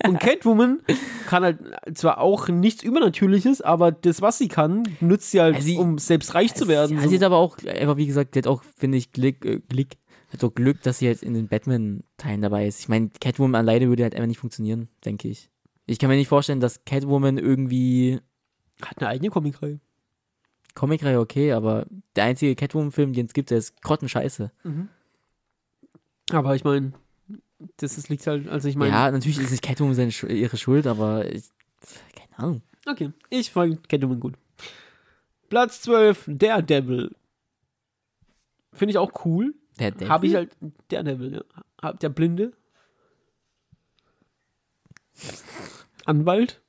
Und Catwoman kann halt zwar auch nichts Übernatürliches, aber das, was sie kann, nutzt sie halt, sie- um selbst reich zu werden. Sie hat aber auch, einfach wie gesagt, die hat auch, finde ich, Glück, äh, Glück, hat auch Glück, dass sie jetzt in den Batman-Teilen dabei ist. Ich meine, Catwoman alleine würde halt einfach nicht funktionieren, denke ich. Ich kann mir nicht vorstellen, dass Catwoman irgendwie hat eine eigene Comicreihe. Comicreihe okay, aber der einzige Catwoman-Film, den es gibt, der ist grottenscheiße. Aber ich meine, das ist, liegt halt, also ich meine, ja, natürlich ist nicht Catwoman seine, ihre Schuld, aber ich, keine Ahnung. okay, ich fand Catwoman gut. Platz 12, Daredevil. Finde ich auch cool. Der, der Habe ich halt, Daredevil, ja. Hab- Der Blinde. Anwalt.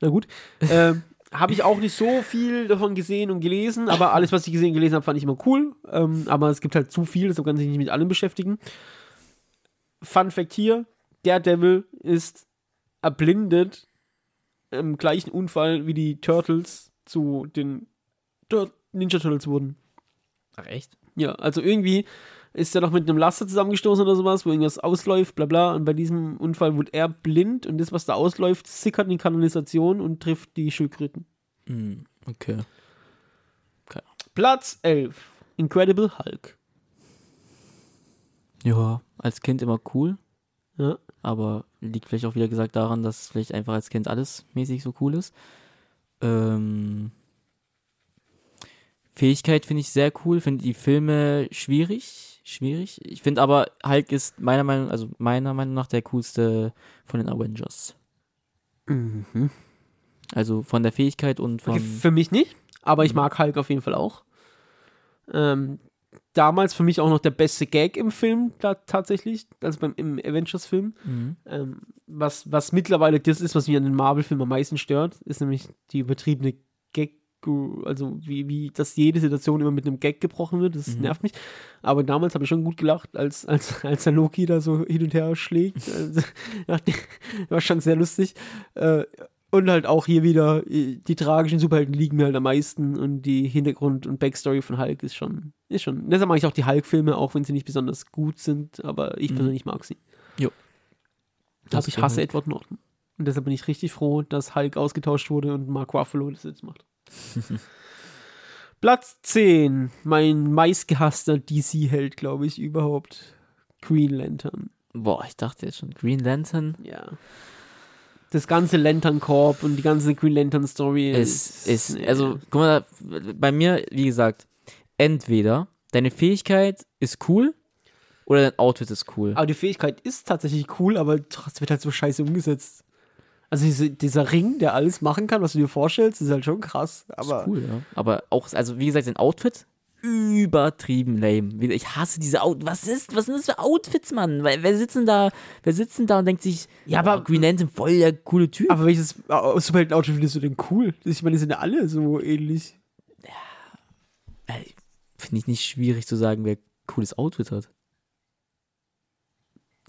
Na gut. Ähm, habe ich auch nicht so viel davon gesehen und gelesen, aber alles, was ich gesehen und gelesen habe, fand ich immer cool. Ähm, aber es gibt halt zu viel, so kann sich nicht mit allem beschäftigen. Fun Fact hier: Daredevil ist erblindet im gleichen Unfall wie die Turtles zu den Tur Ninja Turtles wurden. Ach, echt? Ja, also irgendwie ist er noch mit einem Laster zusammengestoßen oder sowas, wo irgendwas ausläuft, bla bla. Und bei diesem Unfall wurde er blind und das, was da ausläuft, sickert in die Kanalisation und trifft die Schildkröten. Hm, okay. Platz 11. Incredible Hulk. Ja, als Kind immer cool, Ja. aber liegt vielleicht auch wieder gesagt daran, dass vielleicht einfach als Kind alles mäßig so cool ist. Ähm, Fähigkeit finde ich sehr cool, finde die Filme schwierig, schwierig. Ich finde aber Hulk ist meiner Meinung, also meiner Meinung nach der coolste von den Avengers. Mhm. Also von der Fähigkeit und von Okay, für mich nicht, aber ich mag Hulk auf jeden Fall auch. Ähm, damals für mich auch noch der beste Gag im Film, da tatsächlich, also beim im Avengers-Film. Mhm. Ähm, was, was mittlerweile das ist, was mich an den Marvel-Filmen am meisten stört, ist nämlich die übertriebene Gag, also wie, wie dass jede Situation immer mit einem Gag gebrochen wird, das Mhm. nervt mich. Aber damals habe ich schon gut gelacht, als, als, als der Loki da so hin und her schlägt. Also, war schon sehr lustig. Äh, und halt auch hier wieder, äh, die tragischen Superhelden liegen mir halt am meisten und die Hintergrund- und Backstory von Hulk ist schon, ist schon. Deshalb mag ich auch die Hulk-Filme, auch wenn sie nicht besonders gut sind, aber ich Mhm. persönlich mag sie. Jo. Das ich hasse Edward Norton. Und deshalb bin ich richtig froh, dass Hulk ausgetauscht wurde und Mark Ruffalo das jetzt macht. Platz 10. Mein meistgehasster DC-Held, glaube ich, überhaupt. Green Lantern. Boah, ich dachte jetzt schon Green Lantern Ja. Das ganze Lantern Corp und die ganze Green Lantern Story ist, ist nee. also, guck mal, bei mir, wie gesagt, entweder deine Fähigkeit ist cool oder dein Outfit ist cool. Aber die Fähigkeit ist tatsächlich cool, aber es wird halt so scheiße umgesetzt. Also diese, dieser Ring, der alles machen kann, was du dir vorstellst, ist halt schon krass. Aber ist cool, ja. Aber auch, also wie gesagt, dein Outfit übertrieben lame. Ich hasse diese Out. Was ist, was sind das für Outfits, Mann? Wer sitzen da, wer sitzen da und denkt sich, Ja, aber- oh, Green Lantern voll der coole Typ. Aber welches Superhelden-Outfit findest du denn cool? Ich meine, die sind ja alle so ähnlich. Finde ich nicht schwierig zu sagen, wer cooles Outfit hat.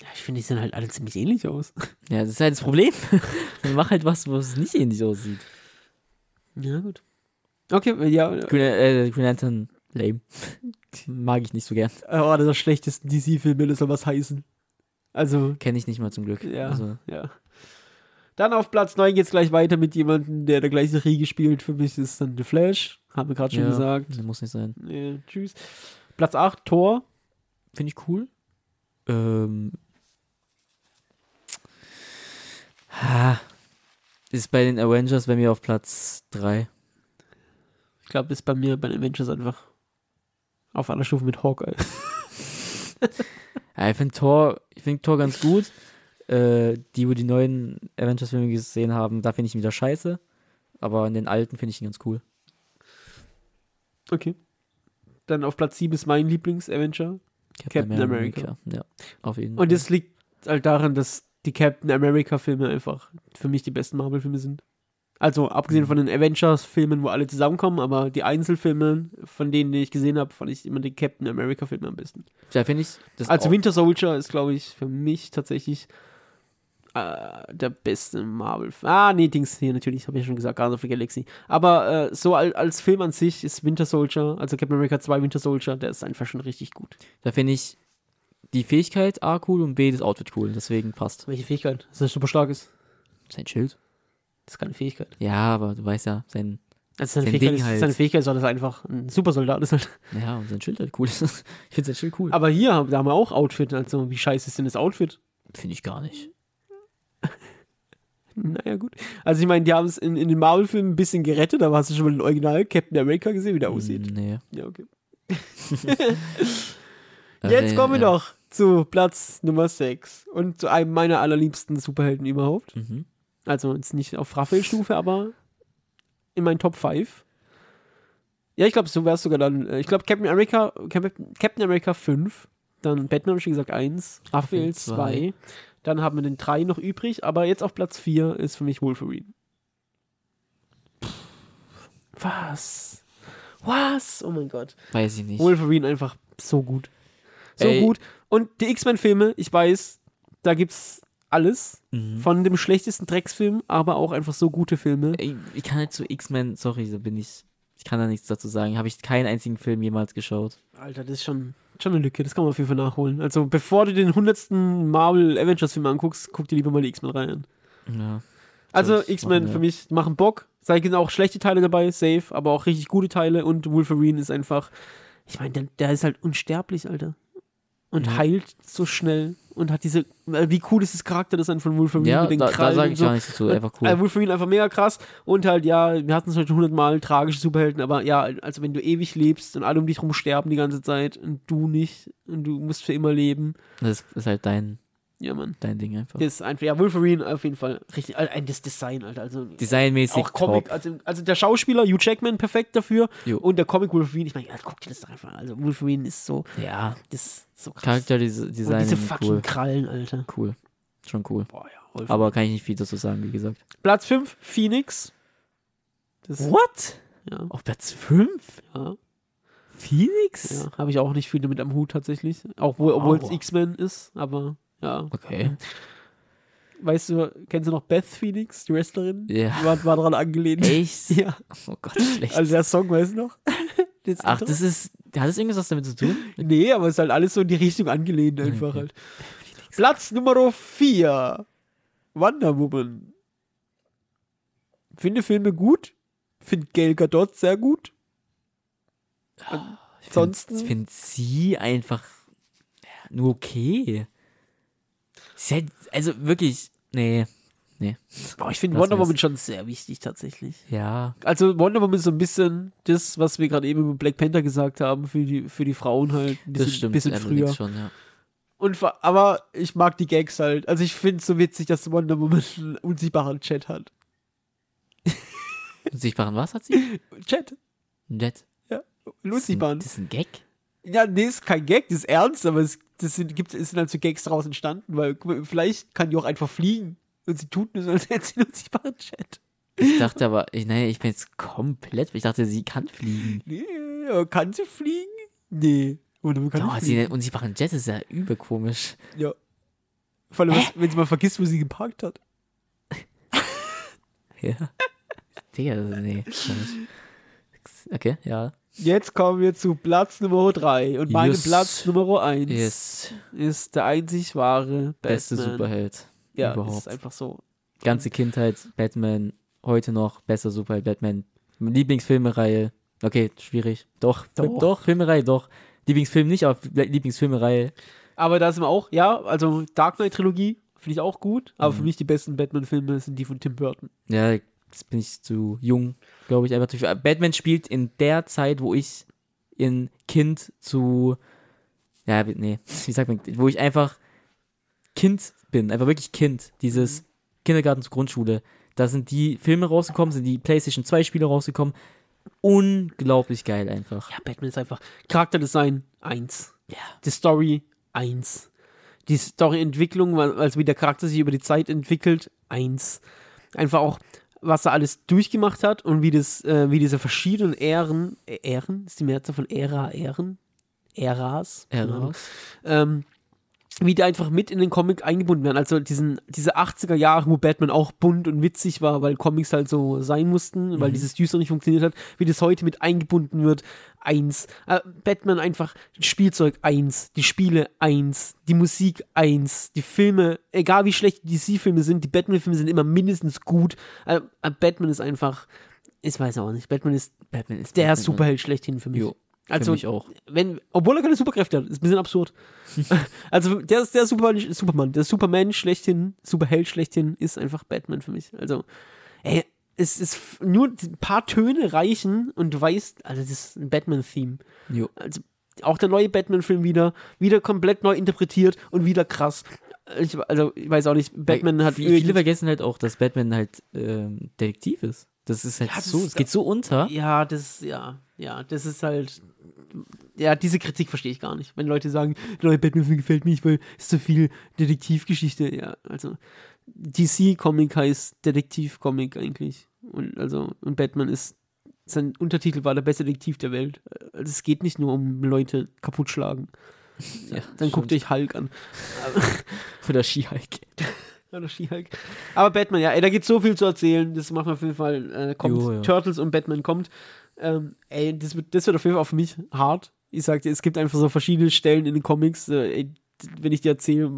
Ja, ich finde, die sehen halt alle ziemlich ähnlich aus. Ja, das ist halt das Problem. Dann mach halt was, wo es nicht ähnlich aussieht. Ja, gut. Okay, ja. Green, äh, Green Lantern, lame. Mag ich nicht so gern. Äh, oh, der schlechtesten DC-Filme, das soll was heißen. Also, Kenne ich nicht mal zum Glück. ja, Also, ja. Dann auf Platz 9 geht's gleich weiter mit jemandem, der der gleiche Riege spielt. Für mich ist dann The Flash. Haben wir gerade schon ja, gesagt. Muss nicht sein. Nee, tschüss. Platz 8, Thor. Finde ich cool. Ähm. Ha. Ist bei den Avengers bei mir auf Platz 3. Ich glaube, ist bei mir bei den Avengers einfach auf einer Stufe mit Hawkeye. Ja, ich finde Thor, ich finde Thor ganz gut. Äh, die, wo die neuen Avengers-Filme gesehen haben, da finde ich ihn wieder scheiße. Aber in den alten finde ich ihn ganz cool. Okay. Dann auf Platz 7 ist mein Lieblings-Avenger. Captain America. Ja, auf jeden Und das liegt halt daran, dass die Captain America-Filme einfach für mich die besten Marvel-Filme sind. Also abgesehen von den Avengers-Filmen, wo alle zusammenkommen, aber die Einzelfilme, von denen die ich gesehen habe, fand ich immer die Captain America-Filme am besten. Ja, finde ich. Das Also Winter Soldier ist, glaube ich, für mich tatsächlich äh, der beste Marvel. Ah, nee, Dings hier natürlich, habe ich ja schon gesagt, Guardians of the Galaxy. Aber äh, so als, als Film an sich ist Winter Soldier, also Captain America 2 Winter Soldier, der ist einfach schon richtig gut. Da finde ich die Fähigkeit A cool und B das Outfit cool. Deswegen passt. Welche Fähigkeit? Dass er super stark ist. Sein Schild. Das ist keine Fähigkeit. Ja, aber du weißt ja, sein, Also seine, Sein Fähigkeit, Ding ist, halt. seine Fähigkeit ist, dass er einfach ein Supersoldat ist. Halt. ja, und sein Schild halt cool ist. ich finde sein Schild cool. Aber hier, da haben wir auch Outfit. Also, wie scheiße ist denn das Outfit? Finde ich gar nicht. Naja, gut. Also, ich meine, die haben es in, in den Marvel-Filmen ein bisschen gerettet, aber hast du schon mal den Original Captain America gesehen, wie der aussieht? Nee. Ja, okay. Jetzt kommen wir ja. noch zu Platz Nummer 6 und zu einem meiner allerliebsten Superhelden überhaupt. Mhm. Also jetzt nicht auf Raphael-Stufe, aber in meinen Top 5. Ja, ich glaube, so wär's sogar dann. äh, Ich glaube, Captain America, Cap- Captain America 5, dann Batman, habe ich schon gesagt, 1, Raphael Raphael 2. Dann haben wir den 3 noch übrig, aber jetzt auf Platz 4 ist für mich Wolverine. Was? Was? Oh mein Gott. Weiß ich nicht. Wolverine einfach so gut. So Ey. gut. Und die X-Men-Filme, ich weiß, da gibt's alles. Mhm. Von dem schlechtesten Drecksfilm, aber auch einfach so gute Filme. Ey, ich kann halt zu X-Men, sorry, da bin ich. Ich kann da nichts dazu sagen. Habe ich keinen einzigen Film jemals geschaut. Alter, das ist schon, schon eine Lücke. Das kann man auf jeden Fall nachholen. Also, bevor du den 100. Marvel Avengers-Film anguckst, guck dir lieber mal die X-Men-Reihe an. Ja. Also, ich X-Men ja. für mich machen Bock. Da sind auch schlechte Teile dabei, safe, aber auch richtig gute Teile. Und Wolverine ist einfach, ich meine, der, der ist halt unsterblich, Alter. Und Ja. heilt so schnell. Und hat diese, äh, wie cool ist das Charakter das dann von Wolverine Ja, mit den da, da Krallen sage und ich so. gar nichts dazu. Einfach cool. Äh, Wolverine einfach mega krass. Und halt, ja, wir hatten es heute hundertmal, tragische Superhelden, aber ja, also wenn du ewig lebst und alle um dich rum sterben die ganze Zeit und du nicht und du musst für immer leben. Das ist halt dein, Ja, Mann. dein Ding einfach. Das ist einfach, ja, Wolverine auf jeden Fall richtig, äh, das Design, Alter. Also Designmäßig auch Comic, top. also, also der Schauspieler, Hugh Jackman, perfekt dafür. Jo. Und der Comic Wolverine, ich meine, ja, guck dir das doch einfach an. Also Wolverine ist so, Ja, das ist so krass. Charakterdesign und diese fucking cool. Krallen, Alter. Cool. Schon cool. Boah, ja, Wolverine. Aber kann ich nicht viel dazu sagen, wie gesagt. Platz 5, Phoenix. Das, What? ja, Auf Platz 5? ja. Phoenix? Ja, habe ich auch nicht viel damit am Hut tatsächlich. Obwohl es. X-Men ist, aber ja. Okay. Weißt du, kennst du noch Beth Phoenix, die Wrestlerin? Ja. Die War, war daran angelehnt. Echt? Ja, Oh Gott, schlecht. also der Song, weißt du noch? Das Ach, Intro? das ist. Hat das irgendwas damit zu tun? Nee, aber es ist halt alles so in die Richtung angelehnt einfach Okay. halt. Platz Nummer 4. Wonder Woman. Finde Filme gut. Finde Gail Gadot sehr gut. Ich Ansonsten- finde find sie einfach ja, nur okay. Also wirklich, nee. Nee. Boah, ich finde Wonder. Woman schon sehr wichtig tatsächlich. Ja. Also Wonder Woman ist so ein bisschen das, was wir gerade eben über Black Panther gesagt haben, für die, für die Frauen halt. Ein bisschen, Das stimmt. bisschen früher. Schon, ja. Und, aber ich mag die Gags halt. Also ich finde es so witzig, dass Wonder Woman einen unsichtbaren Chat hat. Sichtbaren was hat sie? Chat? Nett. Ja, einen unsichtbaren. Das ist ein Gag? Ja, nee, ist kein Gag, das ist ernst, aber es, das sind, gibt, sind halt so Gags daraus entstanden, weil mal, vielleicht kann die auch einfach fliegen. Und sie tut nur so, als hätte sie einen unsichtbaren Chat. Ich dachte aber, ich, nee, ich bin jetzt komplett, ich dachte, sie kann fliegen. Nee, aber kann sie fliegen? Nee. Woman kann nicht sie fliegen. und machen Jet, ist ja übel komisch. Ja. Vor allem, wenn sie mal vergisst, wo sie geparkt hat. Ja. Digga, nee. Okay, ja. Jetzt kommen wir zu Platz Nummer 3. Und mein Yes. Platz Nummer 1 Yes. ist der einzig wahre Beste Batman. Superheld. Ja, das überhaupt. ist einfach so. Ganze Kindheit, Batman, heute noch, bester Superheld, Batman. Lieblingsfilmereihe. Okay, schwierig. Doch, Doch. doch, doch Filmereihe, doch. Lieblingsfilm nicht, aber Lieblingsfilmereihe. Aber da sind wir auch, ja, also Dark Knight Trilogie finde ich auch gut, aber Mhm. für mich die besten Batman-Filme sind die von Tim Burton. Ja, jetzt bin ich zu jung, glaube ich, einfach dafür. Batman spielt in der Zeit, wo ich in Kind zu ja, nee, wie sagt man, wo ich einfach Kind bin, einfach wirklich Kind, dieses Mhm. Kindergarten zur Grundschule. Da sind die Filme rausgekommen, sind die PlayStation 2 Spiele rausgekommen. Unglaublich geil einfach. Ja, Batman ist einfach Charakterdesign 1. Ja. Die Story 1. Die Storyentwicklung, also wie der Charakter sich über die Zeit entwickelt, 1. Einfach auch, was er alles durchgemacht hat und wie das, äh, wie diese verschiedenen Ähren, äh, Ähren, ist die Mehrzahl von Ära, Ähren? Äras? Ja. ähm, wie die einfach mit in den Comic eingebunden werden. Also diesen, diese 80er Jahre, wo Batman auch bunt und witzig war, weil Comics halt so sein mussten, weil dieses Düster nicht funktioniert hat, wie das heute mit eingebunden wird. Eins. Äh, Batman einfach Spielzeug eins, die Spiele eins, die Musik eins, die Filme, egal wie schlecht die DC-Filme sind, die Batman-Filme sind immer mindestens gut. Äh, äh, Batman ist einfach, ich weiß auch nicht, Batman ist Batman ist der. Superheld schlechthin für mich. Jo, also, wenn, obwohl er keine Superkräfte hat, ist ein bisschen absurd. also, der ist der Superman, Superman, der Superman schlechthin, Superheld schlechthin, ist einfach Batman für mich. Also, ey, es ist nur ein paar Töne reichen und du weißt, also, das ist ein Batman-Theme. Also, auch der neue Batman-Film wieder, wieder komplett neu interpretiert und wieder krass. Ich, also, ich weiß auch nicht, Batman hat Viele, viele vergessen halt auch, dass Batman halt ähm, Detektiv ist. Das ist halt Ja, das so, es geht so unter. Ja, das, ja, ja, das ist halt. Ja, diese Kritik verstehe ich gar nicht. Wenn Leute sagen, der neue Batman-Film gefällt mir nicht, weil es so viel Detektivgeschichte. Ja, also DC-Comic heißt Detektiv-Comic eigentlich. Und also, und Batman ist. Sein Untertitel war der beste Detektiv der Welt. Also es geht nicht nur um Leute kaputt schlagen. Ja, Dann guckt stimmt. euch Hulk an. Oder She-Hulk. Oder She-Hulk. Aber Batman, ja, ey, da gibt so viel zu erzählen. Das machen wir auf jeden Fall. Äh, kommt. Jo, ja. Turtles und Batman kommt. Ähm, ey, das wird, das wird auf jeden Fall für mich hart. Ich sag dir, es gibt einfach so verschiedene Stellen in den Comics. Äh, ey, wenn ich dir erzähle,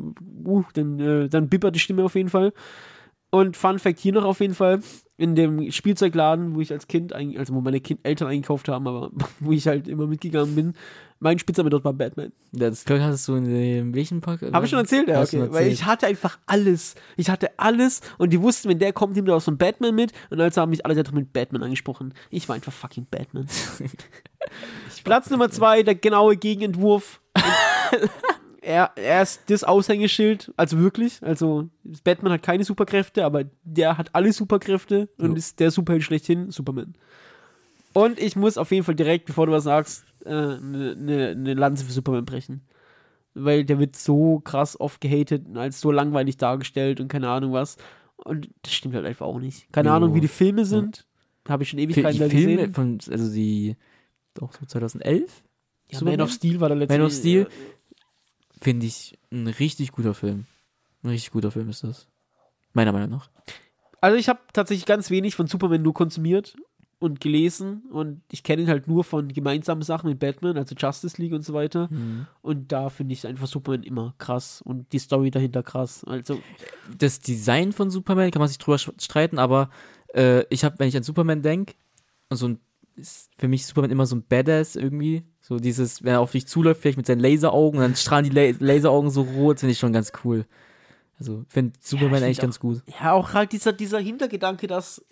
uh, dann, äh, dann bippert die Stimme auf jeden Fall. Und Fun Fact hier noch auf jeden Fall: In dem Spielzeugladen, wo ich als Kind, also wo meine kind Eltern eingekauft haben, aber wo ich halt immer mitgegangen bin, mein Spitzname dort war Batman. Das hattest du in dem welchen Park? Habe ich schon erzählt, ja, okay. Weil erzählt. ich hatte einfach alles. Ich hatte alles und die wussten, wenn der kommt, nimmt er auch so einen Batman mit. Und also haben mich alle darum mit Batman angesprochen. Ich war einfach fucking Batman. Platz Nummer zwei, der genaue Gegenentwurf. er, er ist das Aushängeschild, also wirklich. Also Batman hat keine Superkräfte, aber der hat alle Superkräfte und Jo. ist der Superheld schlechthin, Superman. Und ich muss auf jeden Fall direkt, bevor du was sagst, eine ne, ne, ne Lanze für Superman brechen. Weil der wird so krass oft gehatet und als so langweilig dargestellt und keine Ahnung was. Und das stimmt halt einfach auch nicht. Keine Jo. Ahnung, wie die Filme sind. Habe ich schon Fi- Ewigkeiten die Filme gesehen. von, also die, doch so 2011, Ja, Superman? Man of Steel war der letzte. Man of Steel? Finde ich ein richtig guter Film. Ein richtig guter Film ist das. Meiner Meinung nach. Also ich habe tatsächlich ganz wenig von Superman nur konsumiert und gelesen und ich kenne ihn halt nur von gemeinsamen Sachen mit Batman, also Justice League und so weiter. Und da finde ich einfach Superman immer krass und die Story dahinter krass. Also Das Design von Superman kann man sich drüber streiten, aber äh, ich habe, wenn ich an Superman denke, so ein, ist für mich Superman immer so ein Badass irgendwie. So dieses, wenn er auf dich zuläuft, vielleicht mit seinen Laseraugen, dann strahlen die La Laseraugen so rot, finde ich schon ganz cool. Also finde Superman find eigentlich auch- ganz gut. Ja, auch halt dieser, dieser Hintergedanke, dass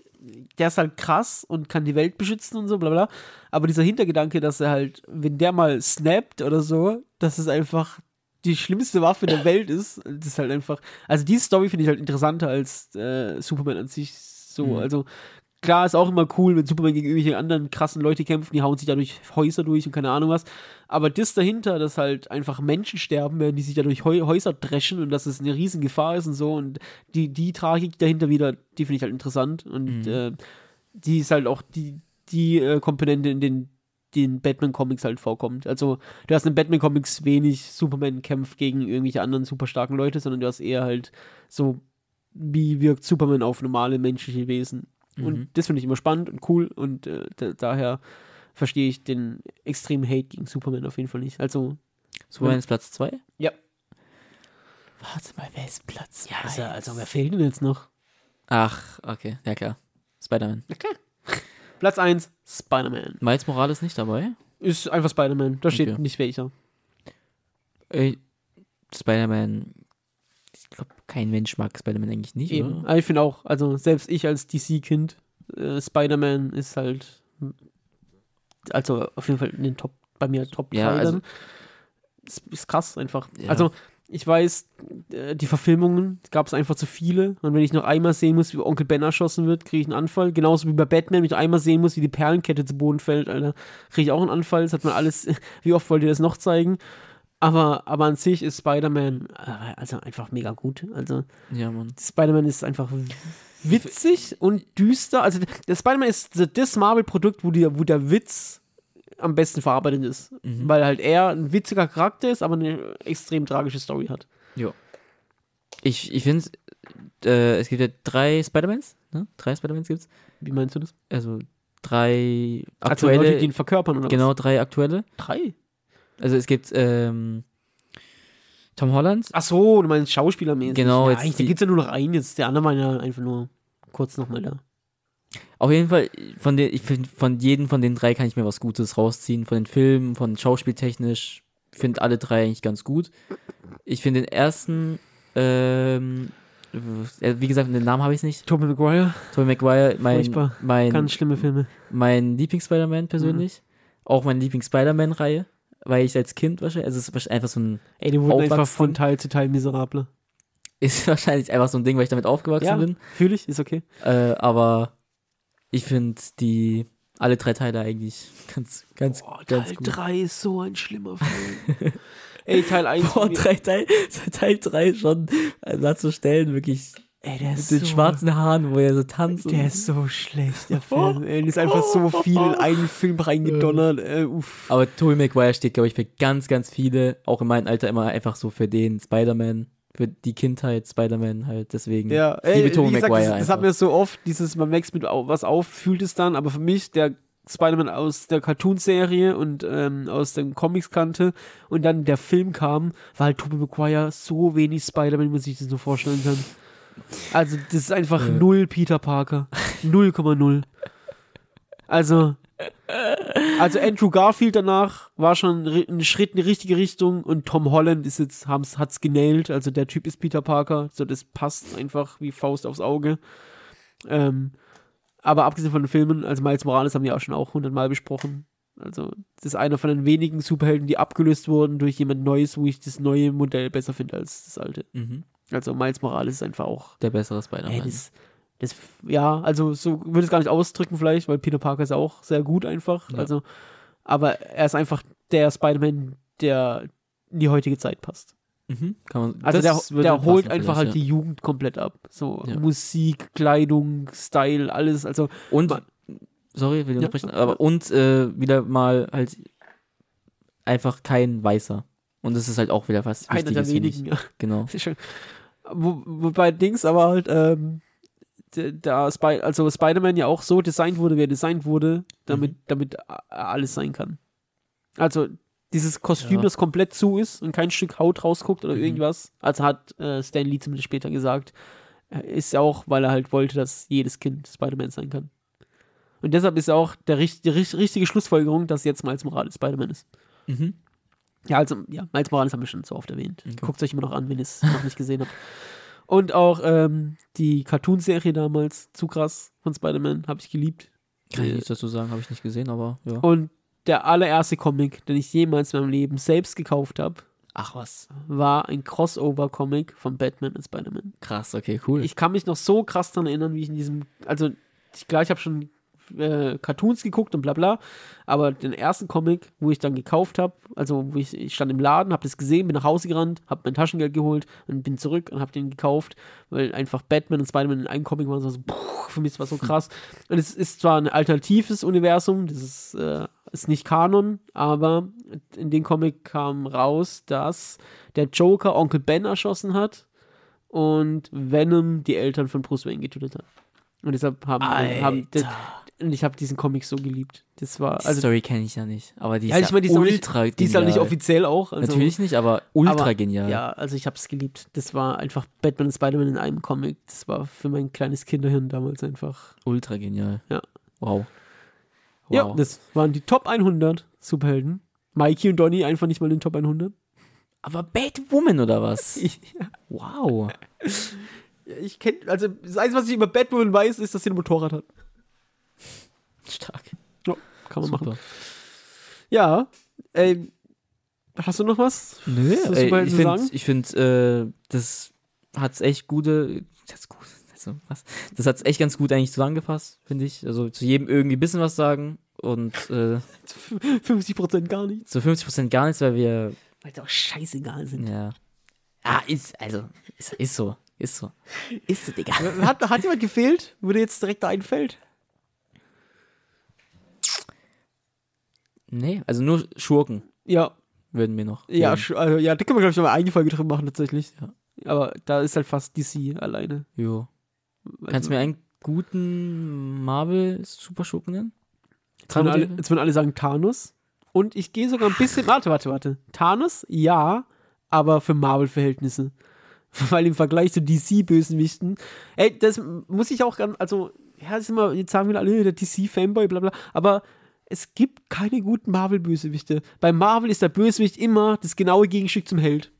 der ist halt krass und kann die Welt beschützen und so, bla bla. Aber dieser Hintergedanke, dass er halt, wenn der mal snappt oder so, dass es einfach die schlimmste Waffe der Welt ist, das ist halt einfach. Also die Story finde ich halt interessanter als äh, Superman an sich. So, Mhm. also klar ist auch immer cool, wenn Superman gegen irgendwelche anderen krassen Leute kämpfen, die hauen sich dadurch Häuser durch und keine Ahnung was. Aber das dahinter, dass halt einfach Menschen sterben werden, die sich dadurch Häu Häuser dreschen und dass es eine riesen Gefahr ist und so und die, die Tragik dahinter wieder, die finde ich halt interessant und Mhm. äh, die ist halt auch die, die äh, Komponente in den den Batman-Comics halt vorkommt. Also, du hast in Batman-Comics wenig Superman kämpft gegen irgendwelche anderen super starken Leute, sondern du hast eher halt so, wie wirkt Superman auf normale menschliche Wesen. Und Mhm. das finde ich immer spannend und cool und äh, da, daher verstehe ich den extremen Hate gegen Superman auf jeden Fall nicht. Also, Superman ist Platz 2? Ja. Warte mal, wer ist Platz ja, ist ja, eins? also wer fehlt denn jetzt noch? Ach, okay, ja klar. Spider-Man. Platz 1, Spider-Man. Miles Morales nicht dabei? Ist einfach Spider-Man. Da steht Okay. nicht welcher. Ey, Spider-Man. Ich glaube, kein Mensch mag Spider-Man eigentlich nicht, Eben. oder? Aber ich finde auch, also selbst ich als DC-Kind, äh, Spider-Man ist halt, also auf jeden Fall in den Top, bei mir top Ja, drei also- dann. ist, ist krass einfach. Ja. Also, ich weiß, äh, die Verfilmungen gab es einfach zu viele. Und wenn ich noch einmal sehen muss, wie Onkel Ben erschossen wird, kriege ich einen Anfall. Genauso wie bei Batman, wenn ich einmal sehen muss, wie die Perlenkette zu Boden fällt, Alter, kriege ich auch einen Anfall. Das hat man alles, wie oft wollt ihr das noch zeigen? Aber, aber an sich ist Spider-Man äh, also einfach mega gut. Also, Ja. Spider-Man ist einfach witzig und düster. Also der Spider-Man ist das Marvel-Produkt, wo, die- wo der Witz am besten verarbeitet ist. Mhm. Weil halt er ein witziger Charakter ist, aber eine extrem tragische Story hat. Ja. Ich, ich finde, äh, es gibt ja drei Spider-Mans, ne? Drei Spider-Mans gibt's. Wie meinst du das? Also drei Also aktuelle. Leute, die ihn verkörpern oder genau, drei aktuelle. was? Drei? Also es gibt ähm, Tom Holland. Ach so, du meinst schauspielermäßig. Genau, ja, jetzt eigentlich, da die- gibt's ja nur noch einen jetzt. Der andere war ja einfach nur kurz nochmal da. Auf jeden Fall, von den, ich finde, von jedem von den drei kann ich mir was Gutes rausziehen. Von den Filmen, von schauspieltechnisch. Finde alle drei eigentlich ganz gut. Ich finde den ersten, ähm, äh, wie gesagt, den Namen habe ich nicht. Tobey Maguire, Tobey Maguire, mein, Furchtbar. mein, ganz schlimme Filme. mein Lieblings-Spider-Man persönlich. Auch meine Lieblings-Spider-Man-Reihe. Weil ich als Kind wahrscheinlich, also es ist wahrscheinlich einfach so ein, Ey, die wurden einfach von Teil zu Teil miserabler. ist wahrscheinlich einfach so ein Ding, weil ich damit aufgewachsen Ja, bin. fühle ich, ist okay. Äh, aber ich finde die, alle drei Teile eigentlich ganz, ganz, Boah, ganz Teil gut. 3 ist so ein schlimmer Film. Ey, Teil 1. Boah, drei, Teil, Teil 3 schon äh, da zu stellen, wirklich ey, der mit ist den so, schwarzen Haaren, wo er so tanzt. Der ist so schlecht, der Film. Ey, ist einfach so viel in einen Film reingedonnert. Äh, uff. aber Tobey Maguire steht, glaube ich, für ganz, ganz viele, auch in meinem Alter immer einfach so für den Spider-Man, für die Kindheit Spider-Man halt, deswegen. Ja, ich liebe ey, Tobey Maguire das, das hat mir so oft, dieses, man wächst mit was auf, fühlt es dann, aber für mich, der Spider-Man aus der Cartoon-Serie und ähm, aus den Comics kannte und dann der Film kam, war halt Tobey Maguire so wenig Spider-Man, wie man sich das nur vorstellen kann. Also, das ist einfach null Peter Parker. 0,0. Also, also Andrew Garfield danach war schon ein Schritt in die richtige Richtung und Tom Holland ist jetzt, haben's, hat's genailt. Also der Typ ist Peter Parker. So, das passt einfach wie Faust aufs Auge. Ähm, aber abgesehen von den Filmen, also Miles Morales haben wir auch schon auch hundertmal besprochen. Also, das ist einer von den wenigen Superhelden, die abgelöst wurden durch jemand Neues, wo ich das neue Modell besser finde als das alte. Mhm. Also Miles Morales ist einfach auch Der bessere Spider-Man. das, das, ja, also so würde ich es gar nicht ausdrücken vielleicht, weil Peter Parker ist auch sehr gut einfach. Ja. Also, aber er ist einfach der Spider-Man, der in die heutige Zeit passt. Mhm. Man, Also der, der holt einfach halt vielleicht, die Jugend komplett ab. So Ja. Musik, Kleidung, Style, alles. Also ja. Und, Man- sorry, will ich Ja, unterbrechen, ja. aber und äh, wieder mal halt einfach kein Weißer. Und das ist halt auch wieder was einer der wenigen. Ja. Genau. Ist schon- Wo, wobei Dings aber halt, ähm, der Spy also Spider-Man ja auch so designt wurde, wie er designt wurde, damit, Mhm. damit alles sein kann. Also dieses Kostüm, Ja. das komplett zu ist und kein Stück Haut rausguckt oder Mhm. irgendwas, also hat äh, Stan Lee zumindest später gesagt, äh, ist ja auch, weil er halt wollte, dass jedes Kind Spider-Man sein kann. Und deshalb ist auch der, die richt- richtige Schlussfolgerung, dass jetzt Miles Morales Spider-Man ist. Mhm. Ja, also, ja, Miles Morales haben wir schon so oft erwähnt. Okay. Guckt euch immer noch an, wenn ihr es noch nicht gesehen habt. Und auch ähm, die Cartoon-Serie damals, zu krass von Spider-Man, habe ich geliebt. Kann ich Äh, nichts dazu sagen, habe ich nicht gesehen, aber ja. Und der allererste Comic, den ich jemals in meinem Leben selbst gekauft habe, Ach was. war ein Crossover-Comic von Batman und Spider-Man. Krass, okay, cool. Ich kann mich noch so krass daran erinnern, wie ich in diesem, also ich, klar, ich habe schon äh, Cartoons geguckt und bla bla, aber den ersten Comic, wo ich dann gekauft habe, also wo ich, ich stand im Laden, habe das gesehen, bin nach Hause gerannt, habe mein Taschengeld geholt und bin zurück und habe den gekauft, weil einfach Batman und Spider-Man in einem Comic waren, so, so puh, für mich war so krass. Und es ist zwar ein alternatives Universum, das ist, äh, ist nicht Kanon, aber in dem Comic kam raus, dass der Joker Onkel Ben erschossen hat und Venom die Eltern von Bruce Wayne getötet hat. Und deshalb haben, haben und ich habe diesen Comic so geliebt. Das war die also Story kenne ich ja nicht, aber die ist Ja, ja, ich meine, die ist auch nicht- ultra die ist halt nicht genial. offiziell auch. Also, Natürlich nicht, aber ultra aber, genial. Ja, also ich habe es geliebt. Das war einfach Batman und Spider-Man in einem Comic. Das war für mein kleines Kinderhirn damals einfach. Ultra genial. Ja. Wow. Ja, Wow. das waren die Top 100 Superhelden. Mikey und Donny einfach nicht mal in den Top 100. aber Batwoman oder was? Wow. ich kenne, also das Einzige, was ich über Batwoman weiß, ist, dass sie ein Motorrad hat. Stark. Ja, kann man machen. Super. Ja, ähm, Hast du noch was? Nö, Was ey, ich finde, ich find, äh, das hat's echt gute, das gut, also was, das hat's echt ganz gut eigentlich zusammengefasst, finde ich. Also zu jedem irgendwie ein bisschen was sagen und äh, 50% gar nichts. zu 50% gar nichts, weil wir, Weil die auch scheißegal sind. ja, ah, ist, also, ist, ist so, ist so, ist so, Digga. Hat, hat jemand gefehlt, wo dir jetzt direkt da einfällt? Nee, also nur Schurken Ja, würden mir noch. ja, sch- also, ja, da können wir, glaube ich, noch mal eine Folge drin machen, tatsächlich. Aber da ist halt fast DC alleine. Jo. Kannst du mir einen guten Marvel-Superschurken nennen? Jetzt würden, alle, Modelle? jetzt würden alle sagen Thanos. Und ich gehe sogar ein bisschen. Warte, warte, warte. Thanos, ja, aber für Marvel-Verhältnisse. Weil im Vergleich zu DC-Bösewichten. Ey, das muss ich auch ganz. Also, ja, das ist immer, jetzt sagen wir alle, der DC-Fanboy, bla bla. Aber es gibt keine guten Marvel-Bösewichte. Bei Marvel ist der Bösewicht immer das genaue Gegenstück zum Held.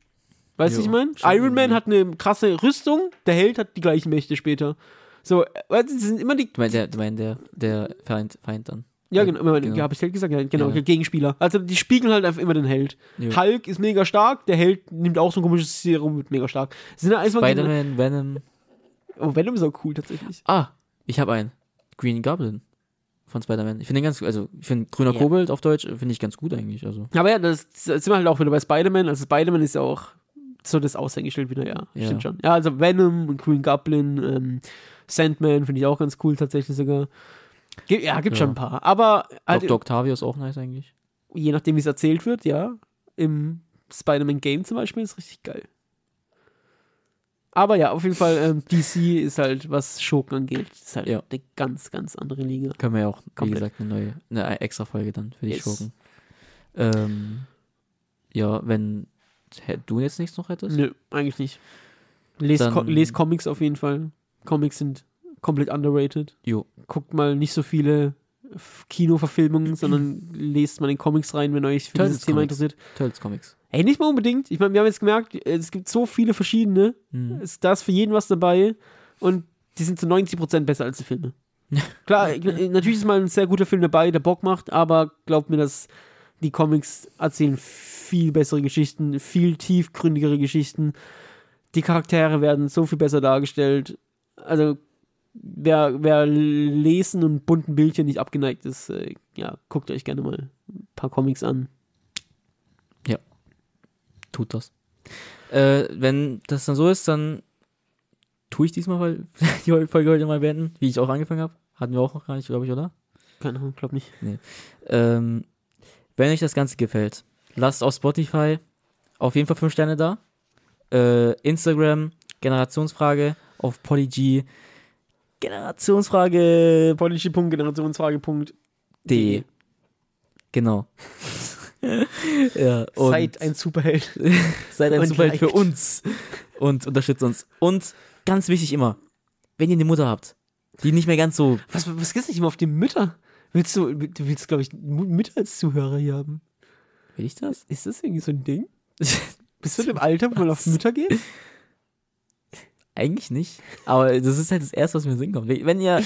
Weißt du, was ich meine? Iron Man hat eine krasse Rüstung, der Held hat die gleichen Mächte später. So, weißt du, sind immer die Du meinst der, du meinst der, der Feind, Feind dann. ja, genau, immer, genau. Ja, habe ich Held gesagt? Ja, genau, Ja. Gegenspieler. Also die spiegeln halt einfach immer den Held. Jo. Hulk ist mega stark, der Held nimmt auch so ein komisches Serum mit mega stark. Sind da einfach Spider-Man, Venom. Oh, Venom ist auch cool tatsächlich. Ah, ich habe einen. Green Goblin von Spider-Man. Ich finde den ganz, also ich finde grüner Ja. Kobold auf Deutsch finde ich ganz gut eigentlich. Also Aber ja, das, das sind wir halt auch wieder bei Spider-Man. Also Spider-Man ist ja auch so das Aushängeschild wieder, ja. Ja. Stimmt schon. Ja, also Venom und Green Goblin, ähm, Sandman finde ich auch ganz cool tatsächlich sogar. Ge- Ja, gibt Ja. schon ein paar. Aber halt, Dr. Octavio ist auch nice eigentlich. je nachdem, wie es erzählt wird, ja. Im Spider-Man-Game zum Beispiel ist richtig geil. Aber ja, auf jeden Fall, ähm, DC ist halt, was Schurken angeht, ist halt Ja. eine ganz, ganz andere Liga. Können wir ja auch, wie Komplett. gesagt, eine neue, eine extra Folge dann für die Yes. Schurken. Ähm, ja, wenn du jetzt nichts noch hättest? Nö, eigentlich nicht. Les, Dann- Co les Comics auf jeden Fall. Comics sind komplett underrated. Jo. Guckt mal nicht so viele Kinoverfilmungen, sondern lest mal in Comics rein, wenn euch für dieses Thema interessiert. Turtles Comics. Ey, nicht mal unbedingt. Ich meine, wir haben jetzt gemerkt, es gibt so viele verschiedene. Hm. ist da ist für jeden was dabei und die sind zu 90% besser als die Filme. Klar, natürlich ist mal ein sehr guter Film dabei, der Bock macht, aber glaubt mir, dass die Comics erzählen viel bessere Geschichten, viel tiefgründigere Geschichten. Die Charaktere werden so viel besser dargestellt. Also, wer, wer Lesen und bunten Bildchen nicht abgeneigt ist, äh, ja, guckt euch gerne mal ein paar Comics an. Tut das. Äh, wenn das dann so ist, dann tue ich diesmal weil die Folge heute mal beenden, wie ich auch angefangen habe. Hatten wir auch noch gar nicht, glaube ich, oder? Keine Ahnung, glaub nicht. Ähm, wenn euch das Ganze gefällt, lasst auf Spotify auf jeden Fall 5 Sterne da. Äh, Instagram, Generationsfrage, auf Polyg, Generationsfrage Policy.generationsfrage.de D. Genau. ja, Seid ein Superheld. seid ein und Superheld für liked. uns und unterstützt uns. Und ganz wichtig immer, wenn ihr eine Mutter habt, die nicht mehr ganz so. Was, was gibt's nicht immer auf die Mütter? Willst du, du willst, glaube ich, Mütter als Zuhörer hier haben? Will ich das? Ist das irgendwie so ein Ding? Bist du in dem Alter, wo man auf? Mütter geht? Eigentlich nicht. Aber das ist halt das Erste, was mir in den Sinn kommt. Wenn ihr,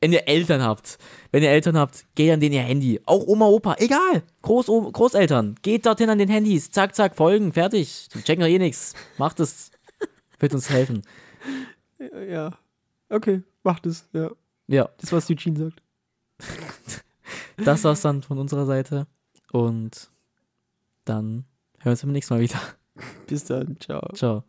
wenn ihr Eltern habt, wenn ihr Eltern habt, geht an denen ihr Handy. Auch Oma, Opa, egal. Groß, Großeltern, geht dorthin an den Handys. Zack, zack, folgen, fertig. Die checken doch eh nichts. Macht es. Wird uns helfen. Ja. Okay, macht es. Ja. Ja, Das, was Eugene sagt. das war's dann von unserer Seite. Und dann hören wir uns beim nächsten Mal wieder. Bis dann. Ciao. Ciao.